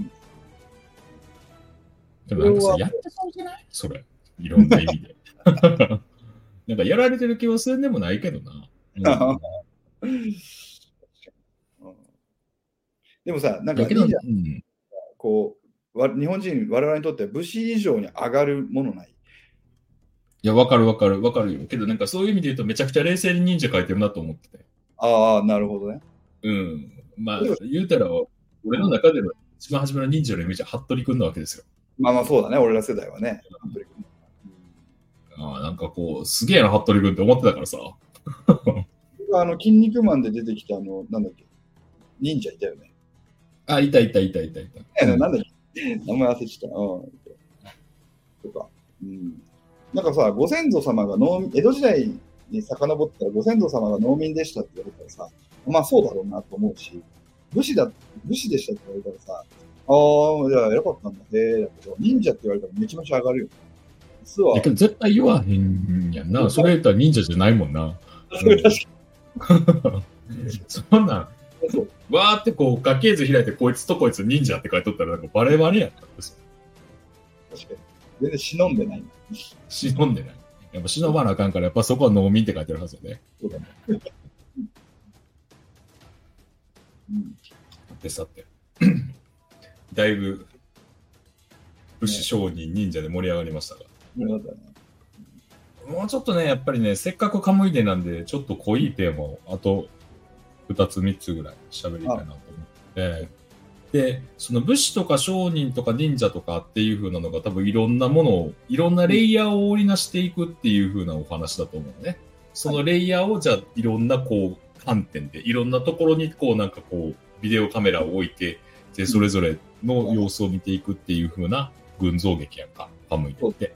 でもなんかさ、それはやってそうじゃない？それ。いろんな意味で。なんかやられてる気はするんでもないけどな。でもさ、なんかうん、こうわ日本人、我々にとっては武士以上に上がるものない。いや、わかるわかるわかるよ。けど、なんかそういう意味で言うと、めちゃくちゃ冷静に忍者書いてるなと思ってて。ああ、なるほどね。うん。まあ言うたら、俺の中での一番初めの忍者のイメージは服部君なわけですよ。まあまあそうだね、俺ら世代はね。本当にああ、なんかこう、すげえな、服部君って思ってたからさ。あの、筋肉マンで出てきた、あの、なんだっけ、忍者いたよね。あ、いたいたいたいたいた。なんだっけ、名前忘れちゃった。うん。とか。うん。なんかさ、ご先祖様が農民、江戸時代に遡ったらご先祖様が農民でしたって言われたらさ、まあそうだろうなと思うし、武士だ、武士でしたって言われたらさ、ああ、じゃあ偉かったんだ、へえ、だけど、忍者って言われたらめちゃめちゃ上がるよ。実はだ、けど絶対言わへんやんな。それ言ったら忍者じゃないもんな。それ確か そんなん、にそう。わーってこう、家系図開いて、こいつとこいつ忍者って書いとったら、なんかバレバレやったんですよ。確かに。全然忍んでない。忍んでない。やっぱ忍ばなあかんから、やっぱそこは農民って書いてるはずよね。そうだね。うん。でさって。だいぶ、武士商人忍者で盛り上がりましたが。ね。もうちょっとね、やっぱりね、せっかくカムイデなんで、ちょっと濃いテーマを、あと2つ3つぐらい喋りたいなと思って。で、その武士とか商人とか忍者とかっていう風なのが多分いろんなものを、いろんなレイヤーを織りなしていくっていう風なお話だと思うのね。そのレイヤーをじゃあいろんなこう観点で、いろんなところにこうなんかこうビデオカメラを置いて、で、それぞれの様子を見ていくっていう風な群像劇やんか、カムイデって。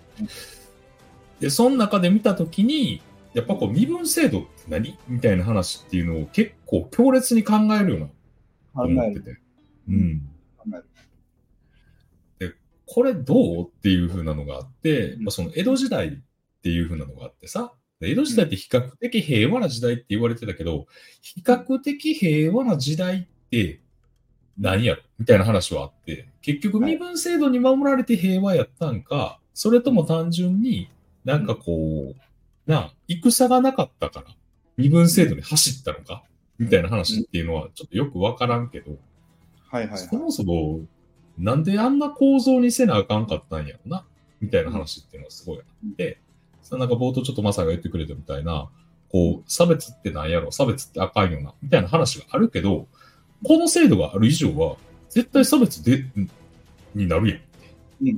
で、その中で見たときに、やっぱこう身分制度って何？みたいな話っていうのを結構強烈に考えるような思。ってて。うん。考える。これどう？っていう風なのがあって、うんまあ、その江戸時代っていう風なのがあってさ、で江戸時代って比較的平和な時代って言われてたけど、比較的平和な時代って何やろ？みたいな話はあって、結局身分制度に守られて平和やったんか、それとも単純になんかこう、なあ、戦がなかったから身分制度に走ったのか？みたいな話っていうのはちょっとよくわからんけど、はいはいはい。そもそも、なんであんな構造にせなあかんかったんやろな、みたいな話っていうのはすごいあって、なんか冒頭ちょっとマサが言ってくれたみたいな、こう、差別ってなんやろ、差別ってあかんよな、みたいな話があるけど、この制度がある以上は、絶対差別で、になるやんって。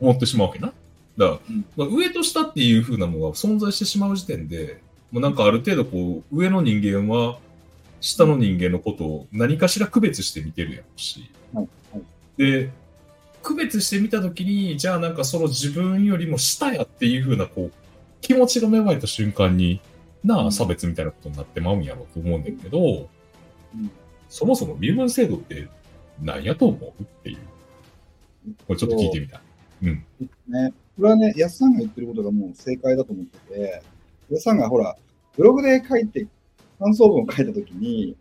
思ってしまうわけな。だから、うんまあ、上と下っていう風なのが存在してしまう時点で、もうなんかある程度こう、上の人間は、下の人間のことを何かしら区別して見てるやろし、はいはいで、区別してみたときに、じゃあなんかその自分よりも下やっていう風なこう、気持ちが芽生えた瞬間に、なあ、うん差別みたいなことになってまうんやろうと思うんだけど、うんそもそも身分制度って何やと思うっていう。これちょっと聞いてみたい。うん。ね、これはね、安さんが言ってることがもう正解だと思ってて、安さんがほら、ブログで書いて、感想文を書いたときに、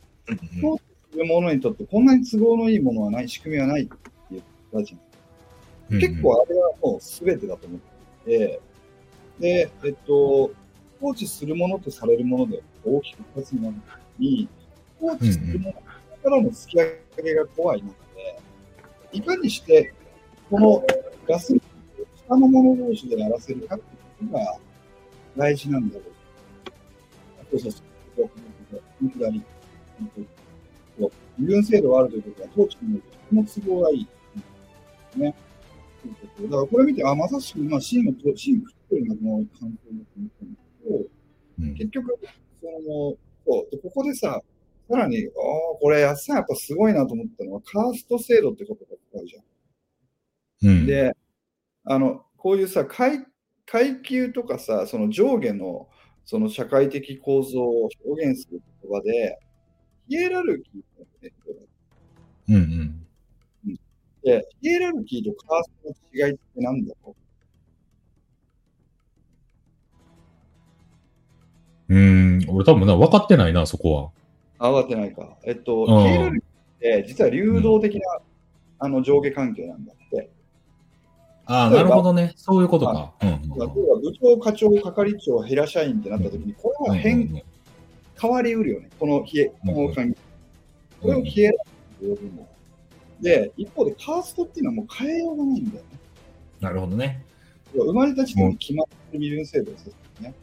そうする者にとってこんなに都合のいいものはない、仕組みはないって言ったじゃん。結構あれはもう全てだと思っていて、で、えっと、放置するものとされるもので大きく2つになるのに、放置するものからの突き上げが怖い中で、いかにして、このガス下の者同士でやらせるかっていうことが大事なんだろう。そうそうそう。この左。こう身分制度があるということは、統治においてとても都合がいい。ね。だからこれ見て、あ、まさしく、まあ、シーンを、シーンを食ってるな、この環境だと思ったんだけど、うん。結局、その、そう。でここでさ、さらに、ああ、これ、安さんやっぱすごいなと思ったのは、カースト制度ってことが使うじゃん。うん、で、あの、こういうさ、階階級とかさ、その上下の、その社会的構造を表現する言葉で、ヒエラルキーってね、うんうん。で、ヒエラルキーとカーストの違いって何だろう？ん、俺多分な、分かってないな、そこは。う慌てないか。えっと、うんヒエラルキーって実は流動的な、あの上下関係なんだって。ああ、なるほどね。そういうことか。うんうん例えば部長、課長、係長、ヘラ社員ってなった時に、これは変、うんうん変わりうるよね、この冷え、この関係。これを冷えと呼ぶんだ。で、一方でカーストっていうのはもう変えようがないんだよね。なるほどね。生まれた時点で決まってる身分制度ですよね。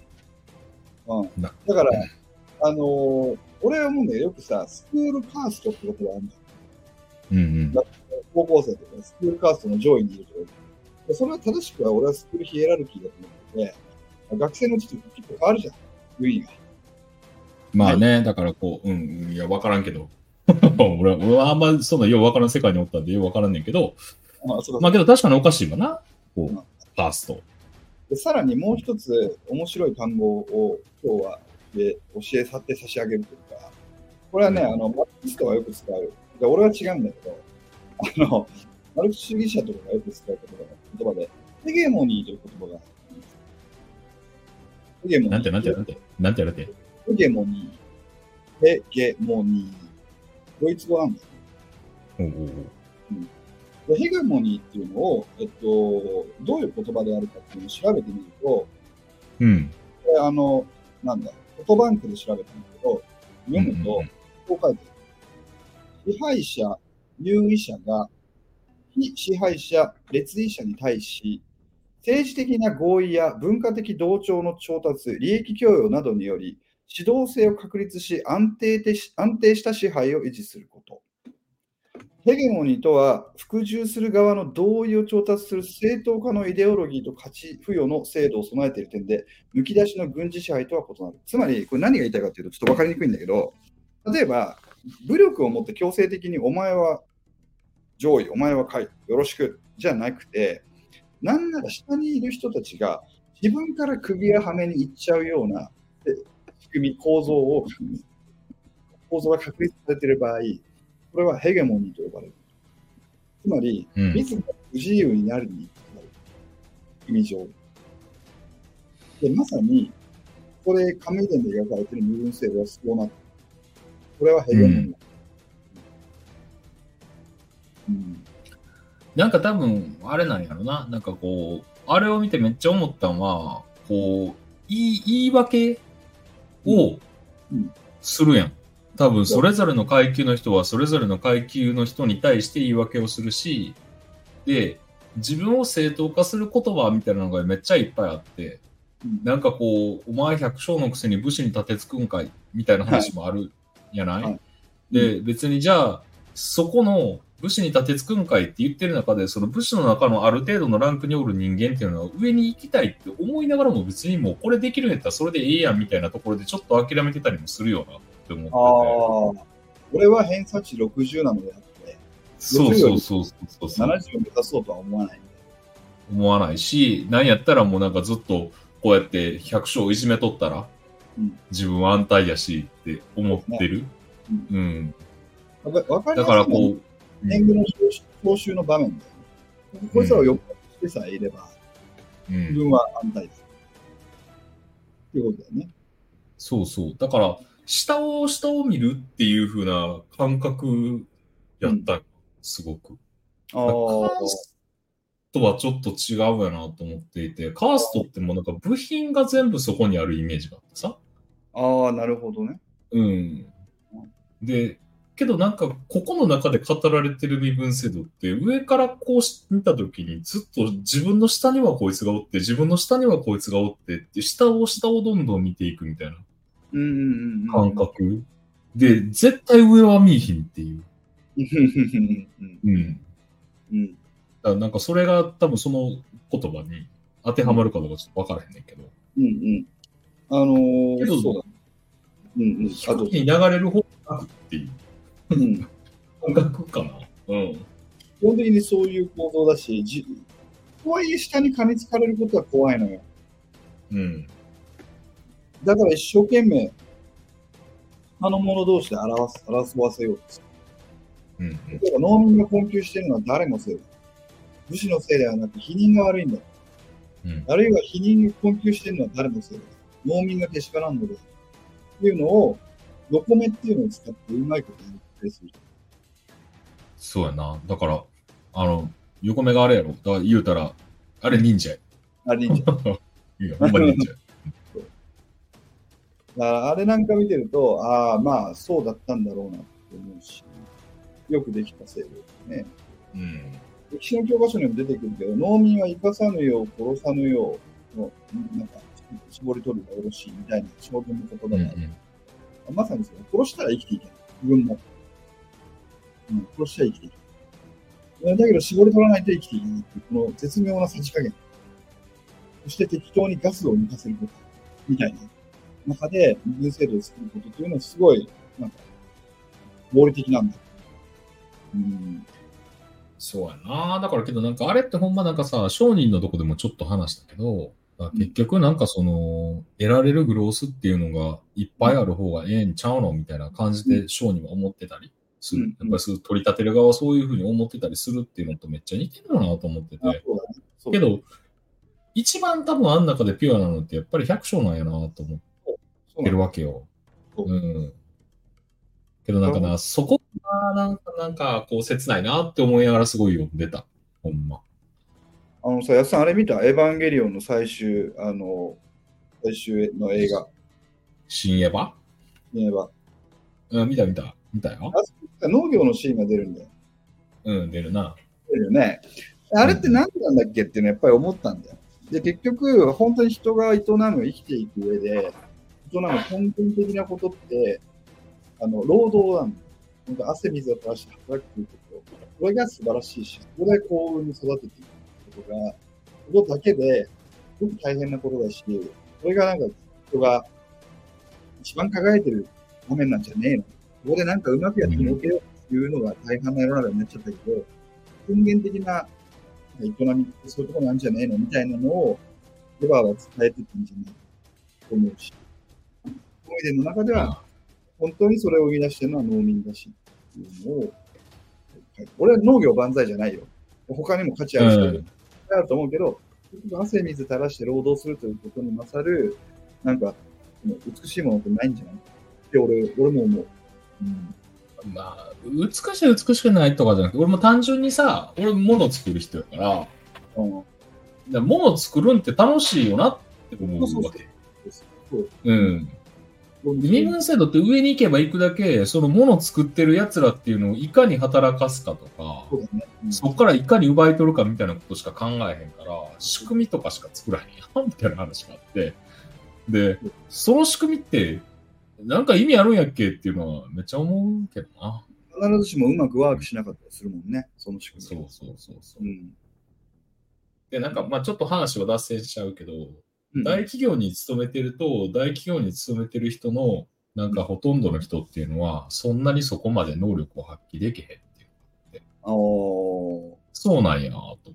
うん。なだから、あのー俺は思うんだけど、よくさ、スクールカーストってことがあるんだよ。うんうん。高校生とか、スクールカーストの上位にいるとかでそれは正しくは俺はスクールヒエラルキーだと思ってて、学生のうちと結構変わるじゃん、順位が。まあね、だからこう、うん、うんいや、わからんけど。俺は、俺はあんまそんなようわからん世界におったんでようわからんねんけど、まあ、まあけど確かにおかしいわな。こうんう、ファースト。でさらにもう一つ面白い単語を今日はで教え去って差し上げるというか、これはね、あのマルクストがよく使う。で俺は違うんだけど、あの、マルクス主義者とかがよく使う言葉言葉で、ヘゲモニーという言葉が。ヘゲモニー。なんてなんてなんて、なんてやれて？ヘゲモニー。ヘゲモニー。ドイツ語なんです。おうおうおうでヘゲモニーっていうのを、えっと、どういう言葉であるかっていうのを調べてみると、うん。これあの、なんだ、フォトバンクで調べたんだけど、読むと、こう書いてある。支配者、有意者が、非支配者、列位者に対し、政治的な合意や文化的同調の調達、利益供与などにより、指導性を確立し安定的し安定した支配を維持すること。ヘゲモニーとは、服従する側の同意を調達する正当化のイデオロギーと価値付与の制度を備えている点で、むき出しの軍事支配とは異なる。つまり、これ何が言いたいかというと、ちょっと分かりにくいんだけど、例えば、武力を持って強制的にお前は上位、お前は下位、よろしくじゃなくて、なんなら下にいる人たちが自分から首やはめに行っちゃうような仕組み、構造を、構造が確立されている場合、これはヘゲモニーと呼ばれる。つまり、うん。自ら不自由になるになる。意味上。で、まさに、これ、紙伝で描かれている身分制度はそうなってるこれはヘゲモニー。うん。なんか多分、あれなんやろな。なんかこう、あれを見てめっちゃ思ったのは、こう、言い言い訳をうん。するやん。多分、それぞれの階級の人は、それぞれの階級の人に対して言い訳をするし、で、自分を正当化する言葉みたいなのがめっちゃいっぱいあって、うん。なんかこう、お前百姓のくせに武士に立てつくんかいみたいな話もあるやない、はい。で、別にじゃあ、そこの武士に立てつくんかいって言ってる中で、その武士の中のある程度のランクにおる人間っていうのは上に行きたいって思いながらも別にもうこれできるんやったらそれでええやんみたいなところでちょっと諦めてたりもするよなって思ってて。ああ、俺は偏差値60なのであって、そうそうそうそうそう。70を目指そうとは思わない。思わないし、なんやったらもうなんかずっとこうやって百姓をいじめとったら、うん自分は安泰やしって思ってる。ううん。わかわかりだからこう、年貢の徴収徴収の場面だよね。こいつらをよくしてさえいれば、うん、自分は安泰です。っていうことだよね。そうそう。だから、下を下を見るっていう風な感覚やったよ、すごく。あカーストはちょっと違うやなと思っていて、カーストってもうなんか部品が全部そこにあるイメージがあってさ。あー、なるほどね。うん。で、けどなんか、ここの中で語られてる身分制度って、上からこうし見たときに、ずっと自分の下にはこいつがおって、自分の下にはこいつがおってって、下を下をどんどん見ていくみたいなうんうんうん。で、絶対上は見えひんっていう。うんうん。なんかそれが多分その言葉に当てはまるかどうかちょっとわからへんねんけど。うんうん。あのー、けどそうだ。うんうん。あと、低に流れる方がっていううん。感覚かな。うん。基本的にそういう行動だし、じとはいえ下に噛みつかれることは怖いのよ。うん。だから一生懸命、他の者同士で争わす争わせようとする。うん。例えば農民が困窮しているのは誰のせいだ武士のせいではなく、否認が悪いんだ。うん。あるいは否認が困窮しているのは誰のせいだ農民がけしからんのだ。っていうのを、横目っていうのを使ってうまいことやる。そうやな。だから、あの、横目があれやろ。だから言うたら、あれ忍者や。あれ いいんじゃん。いや、ほんま忍者や。だからあれなんか見てると、ああ、まあ、そうだったんだろうなって思うし、よくできた制度ですね。うん。歴史の教科書にも出てくるけど、農民は生かさぬよう、殺さぬようの、なんか、絞り取るがよろしいみたいな将軍の言葉うんうがある、ん。まさにそれ、殺したら生きていけない。自分も。うん、殺したら生きていけない。だけど、絞り取らないと生きていけないっていう、この絶妙なさじ加減。そして適当にガスを抜かせること。みたいな中で、身分制度を作ることというのはすごい、なんか、合理的なんだ。うん。そうやな。だからけどなんかあれってほんまなんかさ、商人のとこでもちょっと話したけど、結局なんかその、得られるグロースっていうのがいっぱいある方がええんちゃうのみたいな感じで商人は思ってたりする。うんやっぱり取り立てる側はそういうふうに思ってたりするっていうのとめっちゃ似てるなと思ってあて。けど、一番多分あん中でピュアなのってやっぱり百姓なんやなと思ってるわけよ。そううん。けどなんかな、そこがなんか、なんかこう切ないなって思いながらすごい読んでた。ほんま。あのさ、やっさん、あれ見た？エヴァンゲリオンの最終、あの、最終の映画。新エヴァ？エヴァ。うん、見た見た。見たよ。あ農業のシーンが出るんだよ。うん、出るな。出るよね。あれって何なんだっけっていうのやっぱり思ったんだよ。で、結局、本当に人が営む、生きていく上で、営む根本的なことって、あの、労働なんだよ。本当汗水を垂らして働くということ。これが素晴らしいし、そこで幸運に育てていくことが、ことだけで、すごく大変なことだし、それがなんか人が一番輝いてる場面なんじゃねえの？ここでなんかうまくやって儲けようっていうのが大半の世の中になっちゃったけど、根源的な営みってそういうところなんじゃねえのみたいなのを、レバーは伝えてたんじゃないかと思うし、思い出の中では、本当にそれを生み出してるのは農民だしっていうのを、俺は農業万歳じゃないよ。他にも価値ある人うんあると思うけど、汗水垂らして労働するということに勝る、なんか、美しいものってないんじゃない？って俺、俺も思う。うん。まあ、美しい美しくないとかじゃなくて、俺も単純にさ、俺物を作る人やから、うん、だ物を作るんって楽しいよなって思うわけ。そううん。身分制度って上に行けば行くだけ、その物を作ってる奴らっていうのをいかに働かすかとか、そうだね。うんからいかに奪い取るかみたいなことしか考えへんから、仕組みとかしか作らへんやんみたいな話があって。で、その仕組みって、なんか意味あるんやっけっていうのはめっちゃ思うけどな。必ずしもうまくワークしなかったりするもんね、その仕組み。そうそうそうそうう。ん。で、なんか、まあちょっと話は脱線しちゃうけど、うん大企業に勤めてると、大企業に勤めてる人の、なんかほとんどの人っていうのは、そんなにそこまで能力を発揮できへんっていう。あーそうなんやなと思って。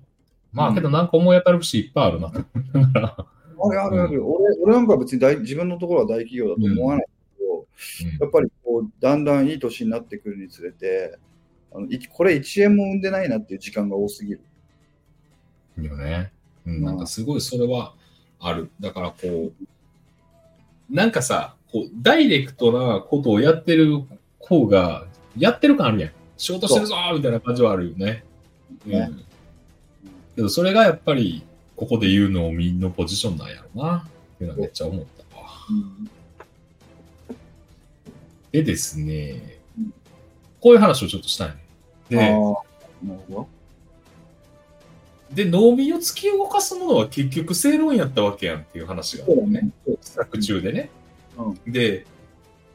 まうんあけどなんか思い当たる節いっぱいあるなと思いながら。あるあるある。俺俺なんかは別に大自分のところは大企業だと思わないやっぱりこうだんだんいい年になってくるにつれて、あのいこれ1円も生んでないなっていう時間が多すぎる。うん。よね。うん、なんかすごいそれはある。だからこう、なんかさ、こう、ダイレクトなことをやってる方が、やってる感あるやん。仕事してるぞーみたいな感じはあるよね。ねうん。けどそれがやっぱり、ここで言うのをみんなポジションなんやろな。っていうのはめっちゃ思ったわ。うんでですねうん、こういう話をちょっとしたいね。で。で、農民を突き動かすものは結局正論やったわけやんっていう話があるね。作中でね。うんで、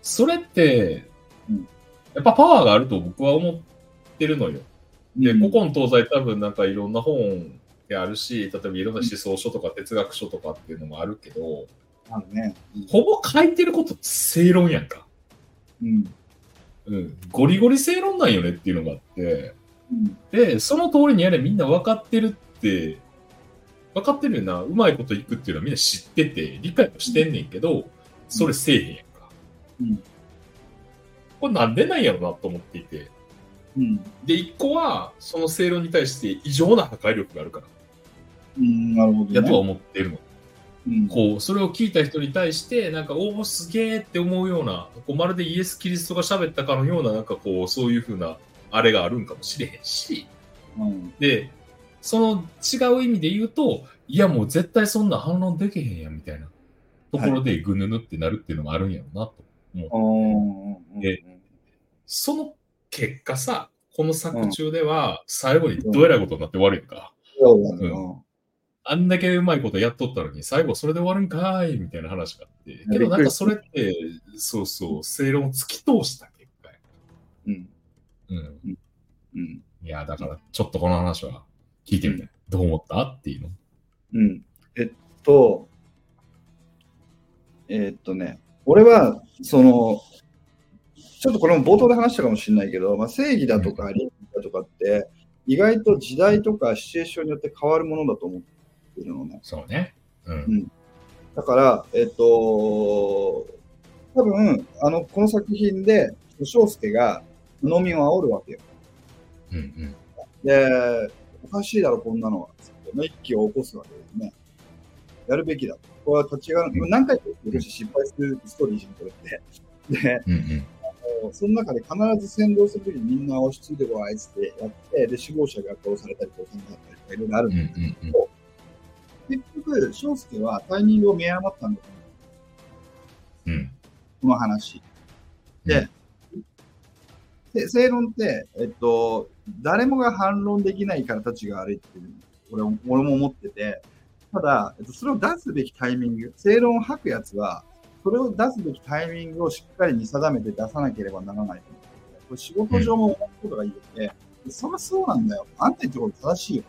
それってうん、やっぱパワーがあると僕は思ってるのよ。で、うん古今東西多分なんかいろんな本であるし、例えばいろんな思想書とか哲学書とかっていうのもあるけど、ね。うんほぼ書いてること正論やんか。うん。うん。ゴリゴリ正論なんよねっていうのがあって、うん。で、その通りにやれみんな分かってるって、分かってるよな、うまいこといくっていうのはみんな知ってて、理解もしてんねんけど、それせえへんやんか。うんこれなんでなんやろなと思っていて。うん。で、一個は、その正論に対して異常な破壊力があるから、うん。なるほど、ね。やとは思ってるの。うん。こう、それを聞いた人に対して、なんか、おお、すげえって思うような、こうまるでイエス・キリストが喋ったかのような、なんかこう、そういうふうな、あれがあるんかもしれへんし、うん。で、その違う意味で言うと、いやもう絶対そんな反論できへんやんみたいなところでぐぬぬってなるっていうのもあるんやろうなと思う。うんでその結果さ、この作中では最後にどえらいことになって終わるやんか。そうだねうあんだけうまいことやっとったのに、最後それで終わるんかいみたいな話があって。けどなんかそれって、そうそう、正論を突き通した結果や。うん。うん。うん。いや、だからちょっとこの話は聞いてみたい。どう思った？っていうの。うん。えっと、えっとね、俺は、その、ちょっとこれも冒頭で話したかもしれないけど、まあ、正義だとか倫理だとかって、意外と時代とかシチュエーションによって変わるものだと思ってるのね。そうね。うん。だから、えっと、多分、あの、この作品で、翔介が農民を煽るわけよ。うんうん。で、おかしいだろ、こんなのは。一気を起こすわけですね。やるべきだと。これは立ち上がる、うん何回か言ってるし、失敗するストーリーじゃん、これって。で、うんうん。その中で必ず先導するときにみんな押し付いてこいっつってやって、で、首謀者が殺されたり、殺されなかったりとかいろいろあるんうんだけど、うんうん。結局、翔介はタイミングを見誤ったんだと思う。うん。この話。で、で正論って、えっと、誰もが反論できないからたちが悪いっていう俺も俺も思ってて、ただ、えっと、それを出すべきタイミング、正論を吐くやつは、それを出すべきタイミングをしっかり見定めて出さなければならないこれ仕事上も思うことがいいよね。でそりゃそうなんだよ。あんた言ってること正しいよ。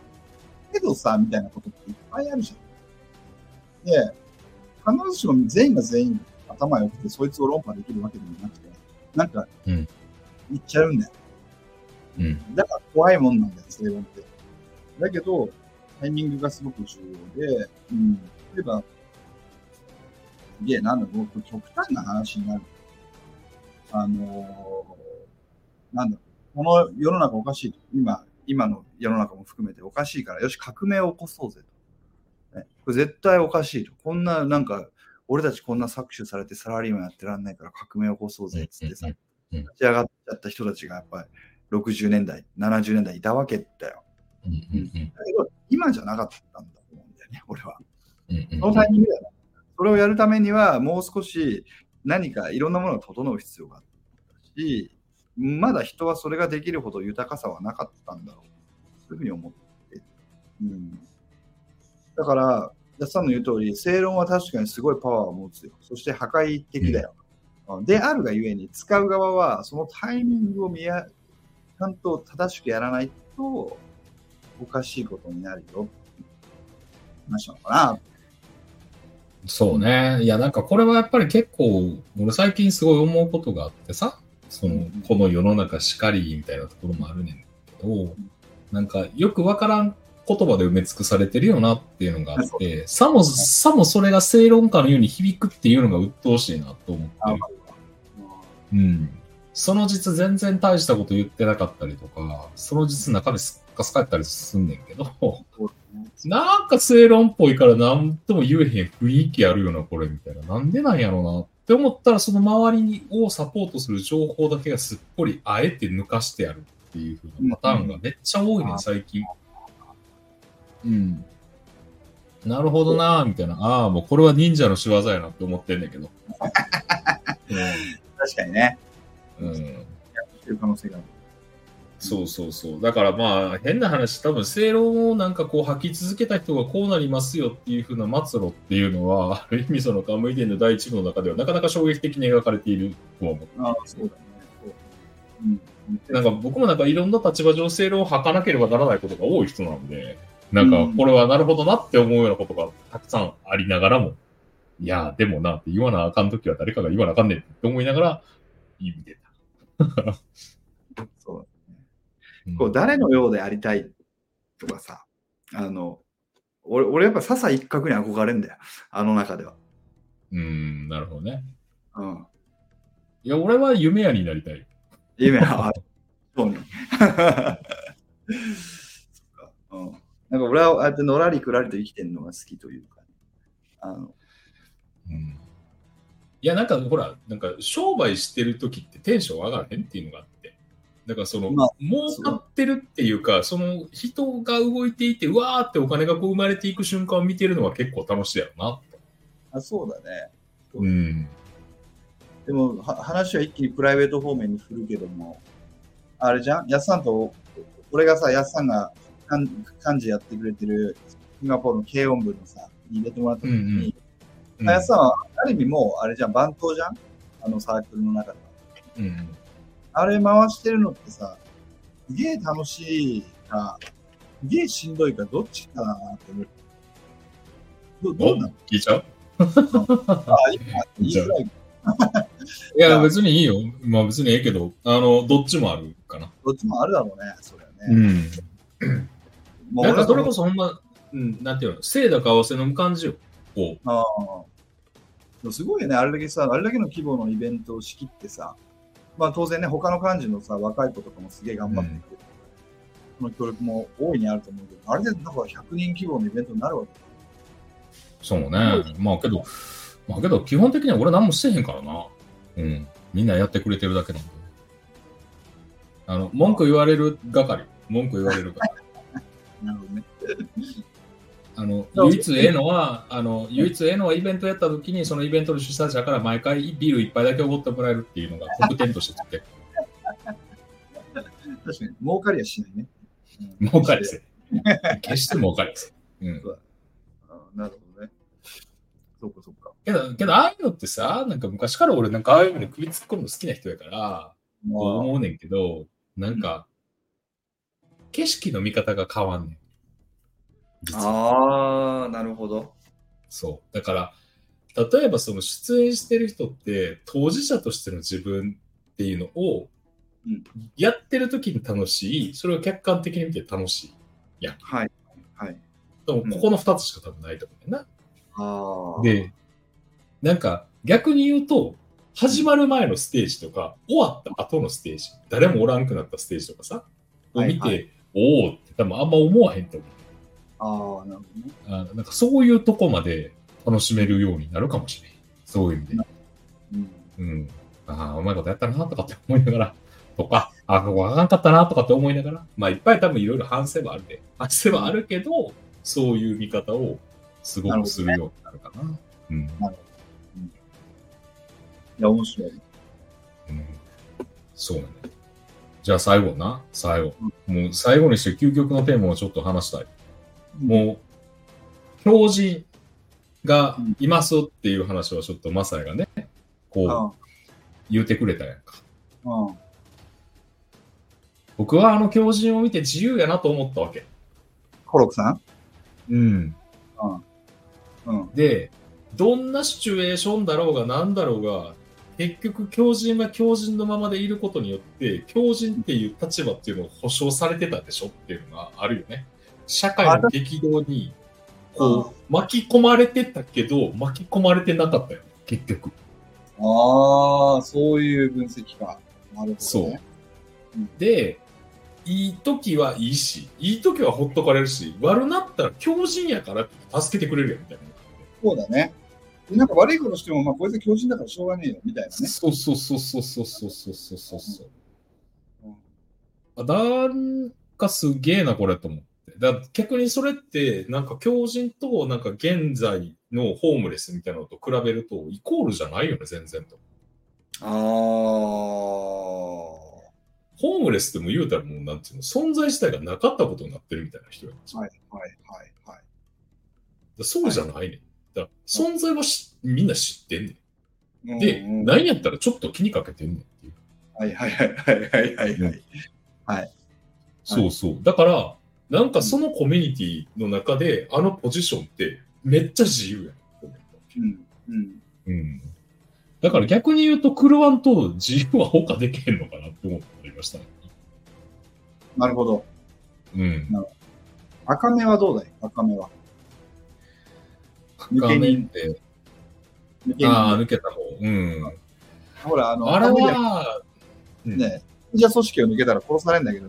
けどさ、みたいなことっていっぱいあるじゃん。で、必ずしも全員が全員頭良くて、そいつを論破できるわけでもなくて、なんか、うん言っちゃうんだよ。うん。だから怖いもんなんだよ、正論って。だけど、タイミングがすごく重要で、うん、例えば、すげえ、なんだろう、極端な話になる。あのーなんだろう、この世の中おかしいと。今、今の世の中も含めておかしいから、よし、革命を起こそうぜと。ね、これ絶対おかしいと。こんな、なんか、俺たちこんな搾取されてサラリーマンやってらんないから革命を起こそうぜっつってさ、立ち上がっちゃった人たちがやっぱり60年代、70年代いたわけだよ。だけど、今じゃなかったんだと思うんだよね、俺は。そのタイミングだよね。それをやるためには、もう少し何かいろんなものが整う必要があったし、まだ人はそれができるほど豊かさはなかったんだろう。そういうふうに思ってる。うん。だから、ジャスさんの言う通り、正論は確かにすごいパワーを持つよ。そして破壊的だよ。であるがゆえに、使う側はそのタイミングを見や、ちゃんと正しくやらないと、おかしいことになるよ。話なのかな。そうね。いや、なんかこれはやっぱり結構、俺最近すごい思うことがあってさ、その、この世の中しかりみたいなところもあるねんけど、なんかよくわからん言葉で埋め尽くされてるよなっていうのがあって、さも、さもそれが正論家のように響くっていうのが鬱陶しいなと思ってる。うん。その実全然大したこと言ってなかったりとか、その実中身すっかすかやったりすんねんけど、なんか正論っぽいから何とも言えへん雰囲気あるよな、これ、みたいな。なんでなんやろうなって思ったら、その周りにをサポートする情報だけがすっぽりあえて抜かしてやるっていう風なパターンがめっちゃ多いね、最近。うん。なるほどなみたいな。ああ、もうこれは忍者の仕業やなって思ってんだけど。確かにね。うん。うんっていう可能性がある。そうそうそう。だからまあ、変な話、多分正論をなんかこう吐き続けた人がこうなりますよっていう風な末路っていうのは、ある意味そのカムイ伝の第一部の中ではなかなか衝撃的に描かれているとは思う。ああ、そうだね。そううん。なんか僕もなんかいろんな立場上正論を吐かなければならないことが多い人なので、なんかこれはなるほどなって思うようなことがたくさんありながらも、いや、でもなって言わなあかんときは誰かが言わなあかんねんって思いながら、見てた。こう誰のようでありたいとかさ、あの、俺俺やっぱ笹一角に憧れんだよ。あの中では。うん、なるほどね。うん。いや、俺は夢屋になりたい。夢は、あそうね。そっか。うん。なんか俺はああやってのらりくらりと生きてるのが好きというか、あの、うんいや、なんかほら、なんか商売してる時ってテンション上がらへんっていうのがあって。だからその、まあ儲かってるっていうか、その人が動いていて、うわーってお金がこう生まれていく瞬間を見てるのは結構楽しいやろな。あそうだね。うん。でもは話は一気にプライベート方面に振るけども、あれじゃん？やっさんと、俺がさ、やっさんが幹幹事やってくれてるシンガポールの軽音部のさ、に入れてもらった時に、うんやっさんはある意味もうあれじゃん、番頭じゃん？あのサークルの中では。うん。あれ回してるのってさ、すげえ楽しいか、すげえしんどいか、どっちかなって思う。どどおうなの？聞いちゃう？あ、今、言いづらい。いや、別にいいよ。まあ別にええけど、あの、どっちもあるかな。どっちもあるだろうね、それはうね。ん。もうなんかそれこそ。そほんま、うん、なんていうの、せいだか合わせ飲む感じよ。こああ。でもすごいよね、あれだけさ、あれだけの規模のイベントを仕切ってさ、まあ当然ね、他の幹事のさ、若い子とかもすげえ頑張ってくれて、その協力も大いにあると思うけど、あれでなんか100人規模のイベントになるわけう、そうね。まあけど、まあけど、基本的には俺何もしてへんからな。うん。みんなやってくれてるだけなんで。あの、文句言われる係。文句言われる係。なるほどね。あの、唯一ええのは、あの、唯一ええのはイベントやった時に、そのイベントの主催者から毎回ビール一杯だけおごってもらえるっていうのが 特典としてつって、確かに、儲かりはしないね。う ん儲かりですよ。決して儲かりですよ。うん。あなるほどね。そうか、そうか。けど、けど、ああいうのってさ、なんか昔から俺なんかああいうのに首突っ込むの好きな人やから、まこう思うねんけど、なんか、景色の見方が変わんねん。実はあー、なるほど。そう。だから、例えばその出演してる人って、当事者としての自分っていうのをうん、やってる時に楽しい、それを客観的に見て楽しい。はい。はい。でも、ここの二つしか多分ないと思うねんな。あー。で、なんか逆に言うと、始まる前のステージとか、終わった後のステージ、誰もおらんくなったステージとかさ、を見て、はいはおおって多分あんま思わへんと思う。あー、なるほどね。あなんかそういうとこまで楽しめるようになるかもしれん。そういう意味で。うん。うん。ああ、うまいことやったなとかって思いながら、とか、ああ、ここあかんかったなとかって思いながら、まあいっぱい多分いろいろ反省はあるで。反省はあるけど、そういう見方をすごくするようになるかな。うん。いや、面白い。うんそうなんだよ。じゃあ最後な、最後。もう最後にして究極のテーマをちょっと話したい。もう、標人がいますっていう話はちょっとマサイがね、こうあ言うてくれたやんか。あ、うん。僕はあの狂人を見て自由やなと思ったわけ。コロクさん？うん。うん。うん。で、どんなシチュエーションだろうが何だろうが、結局狂人は狂人のままでいることによって、狂人っていう立場っていうのを保障されてたでしょっていうのがあるよね。社会の激動に、こう、巻き込まれてたけど、巻き込まれてなかったよ。結局。ああ、そういう分析か。なるほど、ね。で、いい時はいいし、いい時はほっとかれるし、悪なったら狂人やから助けてくれるよみたいな。そうだね。でなんか悪いことしても、まあ、こいつは強靭だからしょうがねえよ、みたいなね。そうそうそうそうそうそうそうそうそうそう。うんあなんかすげえな、これと思って。だ逆にそれって、なんか狂人と、なんか現在のホームレスみたいなのと比べると、イコールじゃないよね、全然と。ああ。ホームレスっても言うたらもう、なんていうの、存在自体がなかったことになってるみたいな人やはい、はい、はい、はい。だそうじゃないねん。だから存在はしみんな知ってんねん。で、うんうん何やったらちょっと気にかけてんねんっていう。はい、はい、はい、はい、はい、はいはい。はい。そうそう。だから、なんかそのコミュニティの中で、あのポジションってめっちゃ自由やん。うん、うん。うん。だから逆に言うと、クルワンと自由は他できへんのかなって思ってましたね。なるほど。うん。赤目はどうだい？赤目は。抜画け人。面で、抜けああ、人。抜けた方。うん。ほら、あの、あれは、うんね、忍者組織を抜けたら殺されるんだけど、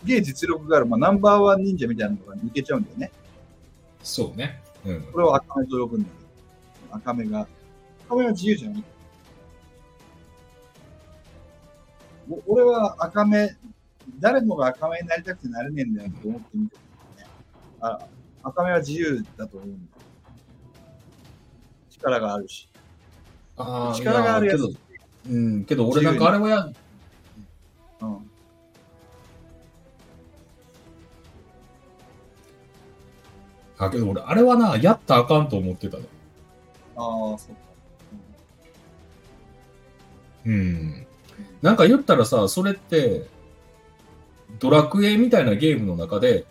すげえ実力がある、まあ、ナンバーワン忍者みたいなのが抜けちゃうんだよね。そうね。うん。これを赤目と呼ぶんだけど、赤目が、赤目は自由じゃない。お俺は赤目、誰もが赤目になりたくてなれねえんだよと思ってみてるね。あ赤目は自由だと思うんだよ。力があるし。あー力があるやついけど、うん、けど俺なんかあれはや、うん。あ、けど俺、あれはな、やったらあかんと思ってたの。ああ、そうか。うん。なんか言ったらさ、それって、ドラクエみたいなゲームの中で、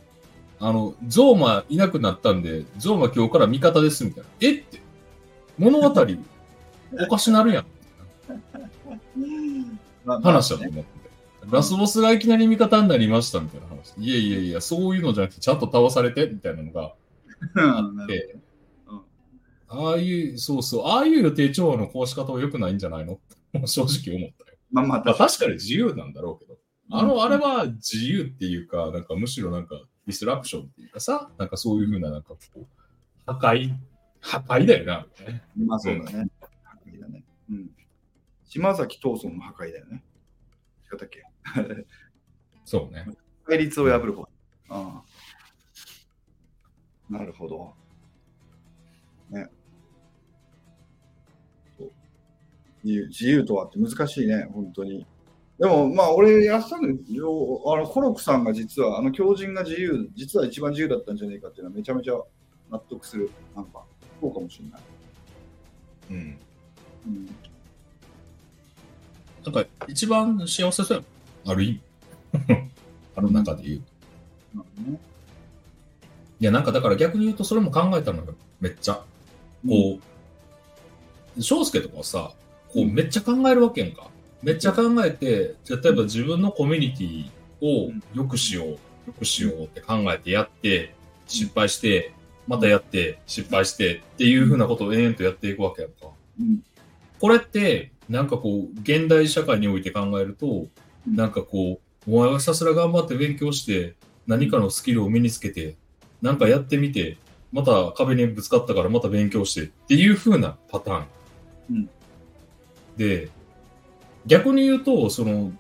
あの、ゾーマいなくなったんで、ゾーマ今日から味方ですみたいな。えって、物語、おかしなるやん。話だと思ってて。ラスボスがいきなり味方になりましたみたいな話。いやいやいや、そういうのじゃなくて、ちゃんと倒されてみたいなのがうんあって、うんああいう、そうそう、ああいう予定調和のこうし方は良くないんじゃないの？正直思ったよ。まあまあ、まあ確かに自由なんだろうけど。あの、うんあれは自由っていうか、なんかむしろなんかディスラプションっていうかさ、なんかそういうふうななんかこう、破壊、破壊だよな。まあそうだね。破壊だね。うん。島崎藤村の破壊だよね。違ったっけ？そうね。対立を破る方。ああ。なるほど。ね。そう自由自由とはって難しいね、本当に。でも、まあ、俺やってたのよ、あの、コロクさんが実は、あの、狂人が自由、実は一番自由だったんじゃないかっていうのはめちゃめちゃ納得する。なんか、そうかもしれない。うん。うん。なんか一番幸せそうやある意味。あの中で言うと。なるほどね。いや、なんかだから逆に言うとそれも考えたのよ。めっちゃ。こう、翔介とかはさ、こうめっちゃ考えるわけやんか。めっちゃ考えて、例えば自分のコミュニティを良くしよう、良くしようって考えてやって、失敗して、またやって、失敗してっていうふうなことを延々とやっていくわけやんか。うん。これって、なんかこう、現代社会において考えると、うんなんかこう、お前がひたすら頑張って勉強して、何かのスキルを身につけて、なんかやってみて、また壁にぶつかったからまた勉強してっていう風なパターン。うんで、逆に言うと、その、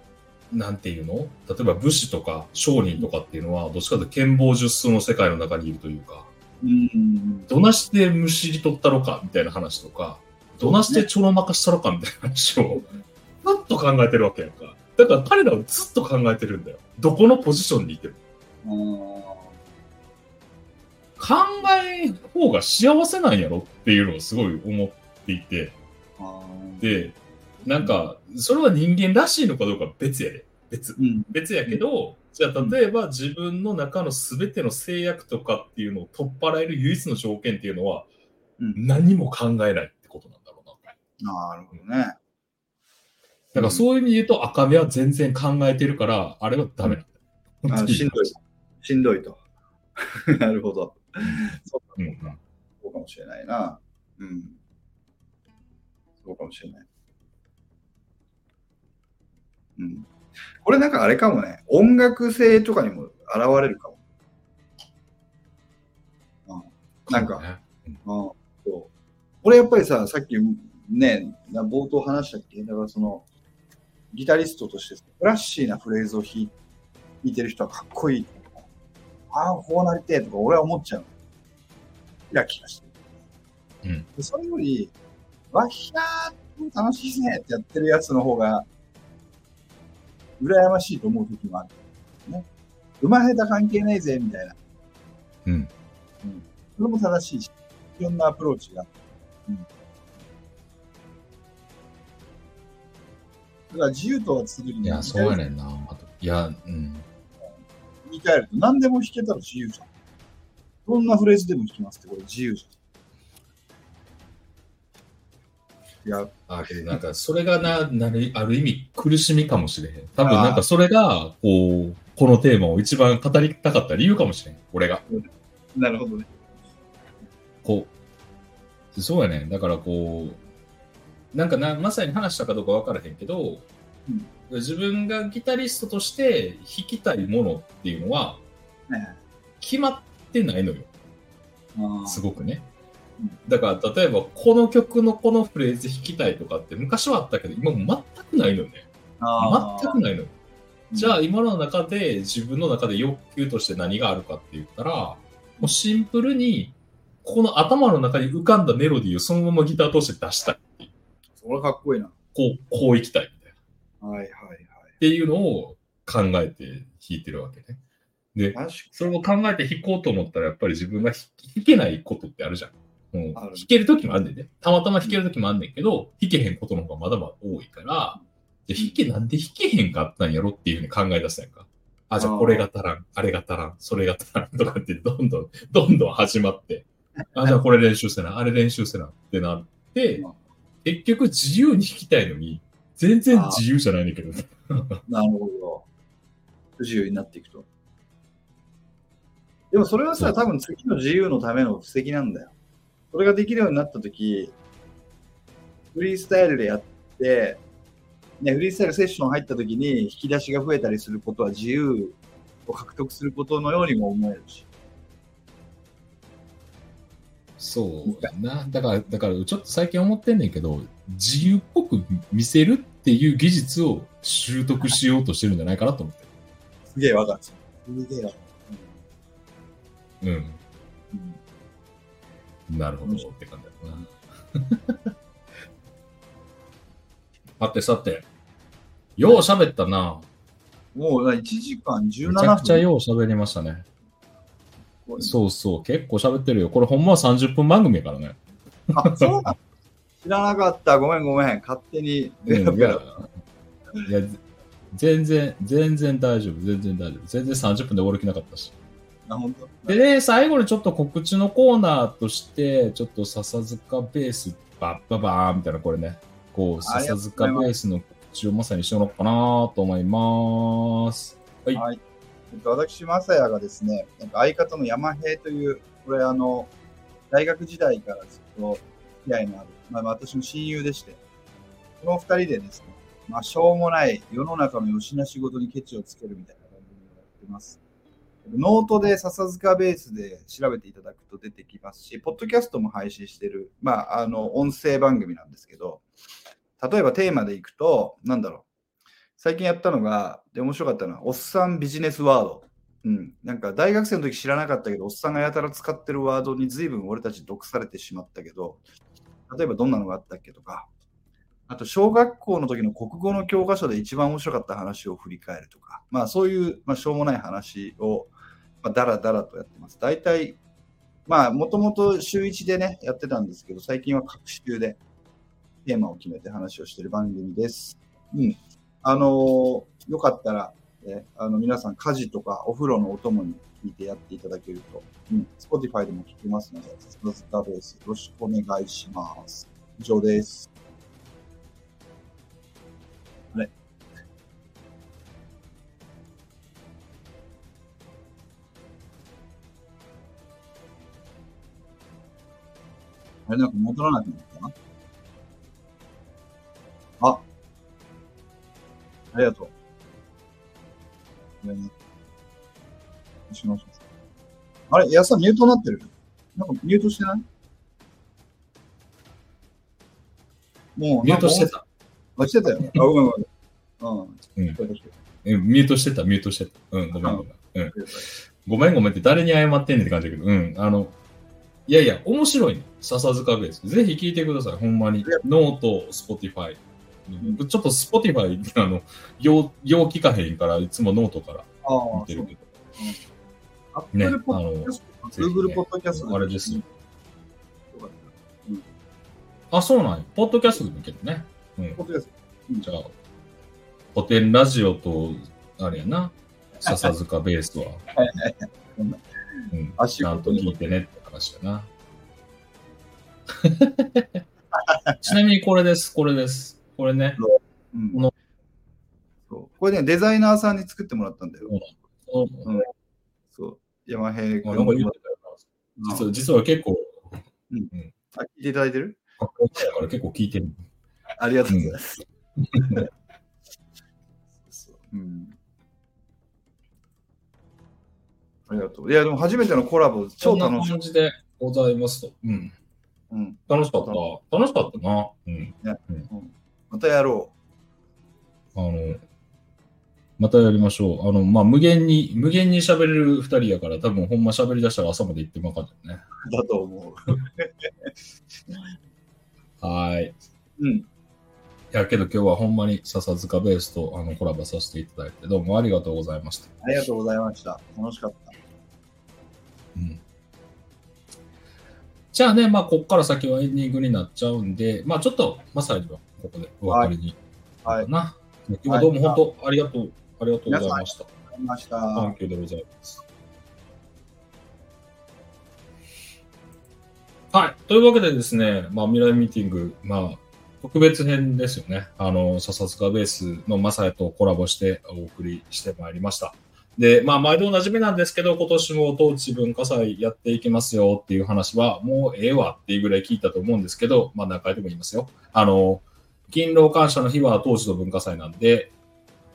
なんていうの？例えば武士とか商人とかっていうのは、どっちかというと剣謀術数の世界の中にいるというか、うん。どなしてむしり取ったろかみたいな話とか、どなしてちょろまかしたろかみたいな話を、ずっと考えてるわけやんか。だから彼らはずっと考えてるんだよ。どこのポジションにいても。あ考えん方が幸せなんやろっていうのをすごい思っていて。あ。で、なんか、それは人間らしいのかどうかは別やで。別。うん。別やけど、じゃあ例えば自分の中の全ての制約とかっていうのを取っ払える唯一の条件っていうのは、うん何も考えないってことなんだろうな。なるほどね。だからそういう意味で言うと赤目は全然考えてるから、あれはダメなんだしんどい。しんどいと。なるほど。そうかうんうんそうかもしれないな。うん。そうかもしれない。うん。これなんかあれかもね。音楽性とかにも現れるかも。うん、なんか、ねうん、そう。俺やっぱりさ、さっきね、な冒頭話したっけ？だからその、ギタリストとしてフラッシーなフレーズを弾いてる人はかっこいい。ああ、こうなりてえとか俺は思っちゃう。キラキラしてる。うんでそれより、わっひゃー楽しいねってやってるやつの方が、羨ましいと思う時もある。ね。うま下手関係ないぜ、みたいな。うん。それも正しいし、いろんなアプローチがあって。うん。だから自由とは作りにいや、そうやねんな。あといや、うん。言い換えると何でも弾けたら自由じゃん。どんなフレーズでも弾きますって、これ自由じゃん。いや、あけどなんか、それがな、なる、ある意味苦しみかもしれへん。多分なんかそれが、こう、このテーマを一番語りたかった理由かもしれん。俺が。なるほどね。こう、そうやね。だからこう、なんかな、まさに話したかどうか分からへんけど、うん自分がギタリストとして弾きたいものっていうのはね決まってないのよ。あすごくねうん。だから例えばこの曲のこのフレーズ弾きたいとかって昔はあったけど今も全くないのよね。全くないのよ。じゃあ今の中で自分の中で欲求として何があるかって言ったら、もうシンプルに、ここの頭の中に浮かんだメロディーをそのままギターとして出したい。それはかっこいいな。こう、こういきたいはいはいはい。ていうのを考えて弾いてるわけね。で、それを考えて弾こうと思ったら、やっぱり自分が弾弾けないことってあるじゃん。もうある弾ける時もあんねんね。たまたま弾ける時もあんねんけど、弾けへんことの方がまだまだ多いから、じゃあ弾け、なんで弾けへんかったんやろっていうふうに考え出したんやんか。あ、じゃあこれが足らん、あれが足らん、それが足らんとかってどんどん、どんどん始まって、あ、じゃあこれ練習せな、あれ練習せなってなってうん、結局自由に弾きたいのに、全然自由じゃないねんだけど。なるほど。不自由になっていくと。でもそれはさ、多分次の自由のための布石なんだよ。それができるようになったとき、フリースタイルでやって、ね、フリースタイルセッション入ったときに引き出しが増えたりすることは自由を獲得することのようにも思えるし。そうやな。だから、だからちょっと最近思ってんねんけど、自由っぽく見せるっていう技術を習得しようとしてるんじゃないかなと思って。すげえわかる。すげえわかうん。る。うんなるほどって感じだな。さてさて、よう喋ったな。もう1時間17分。めちゃくちゃよう喋りましたね。そうそう、結構喋ってるよ。これほんまは30分番組やからね。あ、そうなの知らなかった。ごめんごめん。勝手にうんいや、全然、全然大丈夫、全然大丈夫。全然30分で終わる気なかったし。あ、本当？でね、最後にちょっと告知のコーナーとして、ちょっと笹塚ベース、バッババーンみたいな、これね、こう、笹塚ベースの告知をまさにしようのかなと思います。はい。はい。えっと、私、まさやがですね、なんか相方の山平という、これあの、大学時代からずっと付き合いのある、まあ、私の親友でして、この二人でですね、まあ、しょうもない世の中のよしなしごとにケチをつけるみたいな番組をやってます。ノートで笹塚ベースで調べていただくと出てきますし、ポッドキャストも配信してる、まあ、あの、音声番組なんですけど、例えばテーマでいくと、なんだろう、最近やったのが、で、面白かったのは、おっさんビジネスワード。うん。なんか、大学生の時知らなかったけど、おっさんがやたら使ってるワードに随分俺たち毒されてしまったけど、例えばどんなのがあったっけとか、あと、小学校の時の国語の教科書で一番面白かった話を振り返るとか、まあ、そういう、まあ、しょうもない話を、まあ、だらだらとやってます。大体、まあ、もともと週1でね、やってたんですけど、最近は各週でテーマを決めて話をしてる番組です。うん。あのーよかったら、ね、あの皆さん家事とかお風呂のお供に聞いてやっていただけると、うん、Spotify でも聞けますので、スタスタベースよろしくお願いします。以上です。あれあれなんか戻らなくなった？なあありがとう。あれ、安さんミュートになってる？なんかミュートしてない？もう、ミュートしてた。あ、してたよね。あ、ごめんごめん。うん。うんミュートしてた、ミュートしてた。うん、ごめんごめん。うん。ごめんごめんって誰に謝ってんねんって感じだけど、うん。あの、いやいや、面白いね。笹塚ベース。ぜひ聞いてください、ほんまに。 note、Spotify。ちょっと Spotify、あの、よう、聞かへんから、いつもノートから見てる。けど。 Apple ポッドキャスト、ぜひね Google ポッドキャストあれですあ、そうなんや。ポッドキャストでもいけるね。うん。ポッドキャストじゃあ、古典ラジオと、あれやな、笹塚ベースは、うん、足ちゃんと聞いてねって話だな。ちなみにこれです、これです。これね、うんこのそうこれね、デザイナーさんに作ってもらったんだよ。そううんそう。山平君あなんか言ってたよな実は実は結構、あ聞いていただいてる？かっこいいから結構聞いてる。ありがとうございます。そううんありがとう。いや、でも初めてのコラボ、超楽しい。感じでございますと。うん。うん、楽しかった。楽しかったな。うん。またやろう。あの、またやりましょう。あの、まあ、無限に、無限に喋れる二人やから、多分ほんま喋り出したら朝まで行ってまかったよね。だと思 はい。う。うん。いや、けど今日はほんまに笹塚ベースとあのコラボさせていただいて、どうもありがとうございました。ありがとうございました。楽しかった。うん。じゃあね、まあ、こっから先はエンディングになっちゃうんで、まあ、ちょっと、まさにはここでお別れにはい。な。今日はどうも本当ありがとう、ありがとうございました。ありました。サンキューでございます。はい。というわけでですね、まあ、未来ミーティング、まあ、特別編ですよね。あの、笹塚ベースのマサヤとコラボしてお送りしてまいりました。で、まあ、毎度おなじみなんですけど、今年も当地文化祭やっていきますよっていう話は、もうええわっていうぐらい聞いたと思うんですけど、まあ、何回でも言いますよ。あの、勤労感謝の日は当時の文化祭なんで、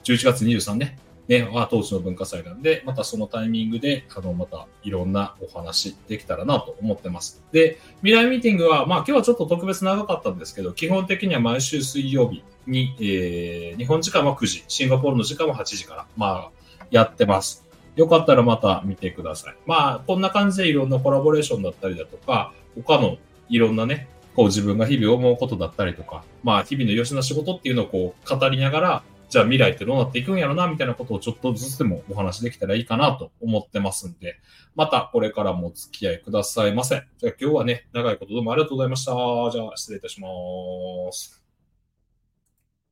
11月23ね、ね、は当時の文化祭なんで、またそのタイミングで、あの、またいろんなお話できたらなと思ってます。で、未来ミーティングは、まあ今日はちょっと特別長かったんですけど、基本的には毎週水曜日に、えー、日本時間は9時、シンガポールの時間は8時から、まあ、やってます。よかったらまた見てください。まあ、こんな感じでいろんなコラボレーションだったりだとか、他のいろんなね、こう自分が日々思うことだったりとか、まあ日々のよしな仕事っていうのをこう語りながら、じゃあ未来ってどうなっていくんやろな、みたいなことをちょっとずつでもお話できたらいいかなと思ってますんで、またこれからもお付き合いくださいませ。じゃあ今日はね、長いことどうもありがとうございました。じゃあ失礼いたします。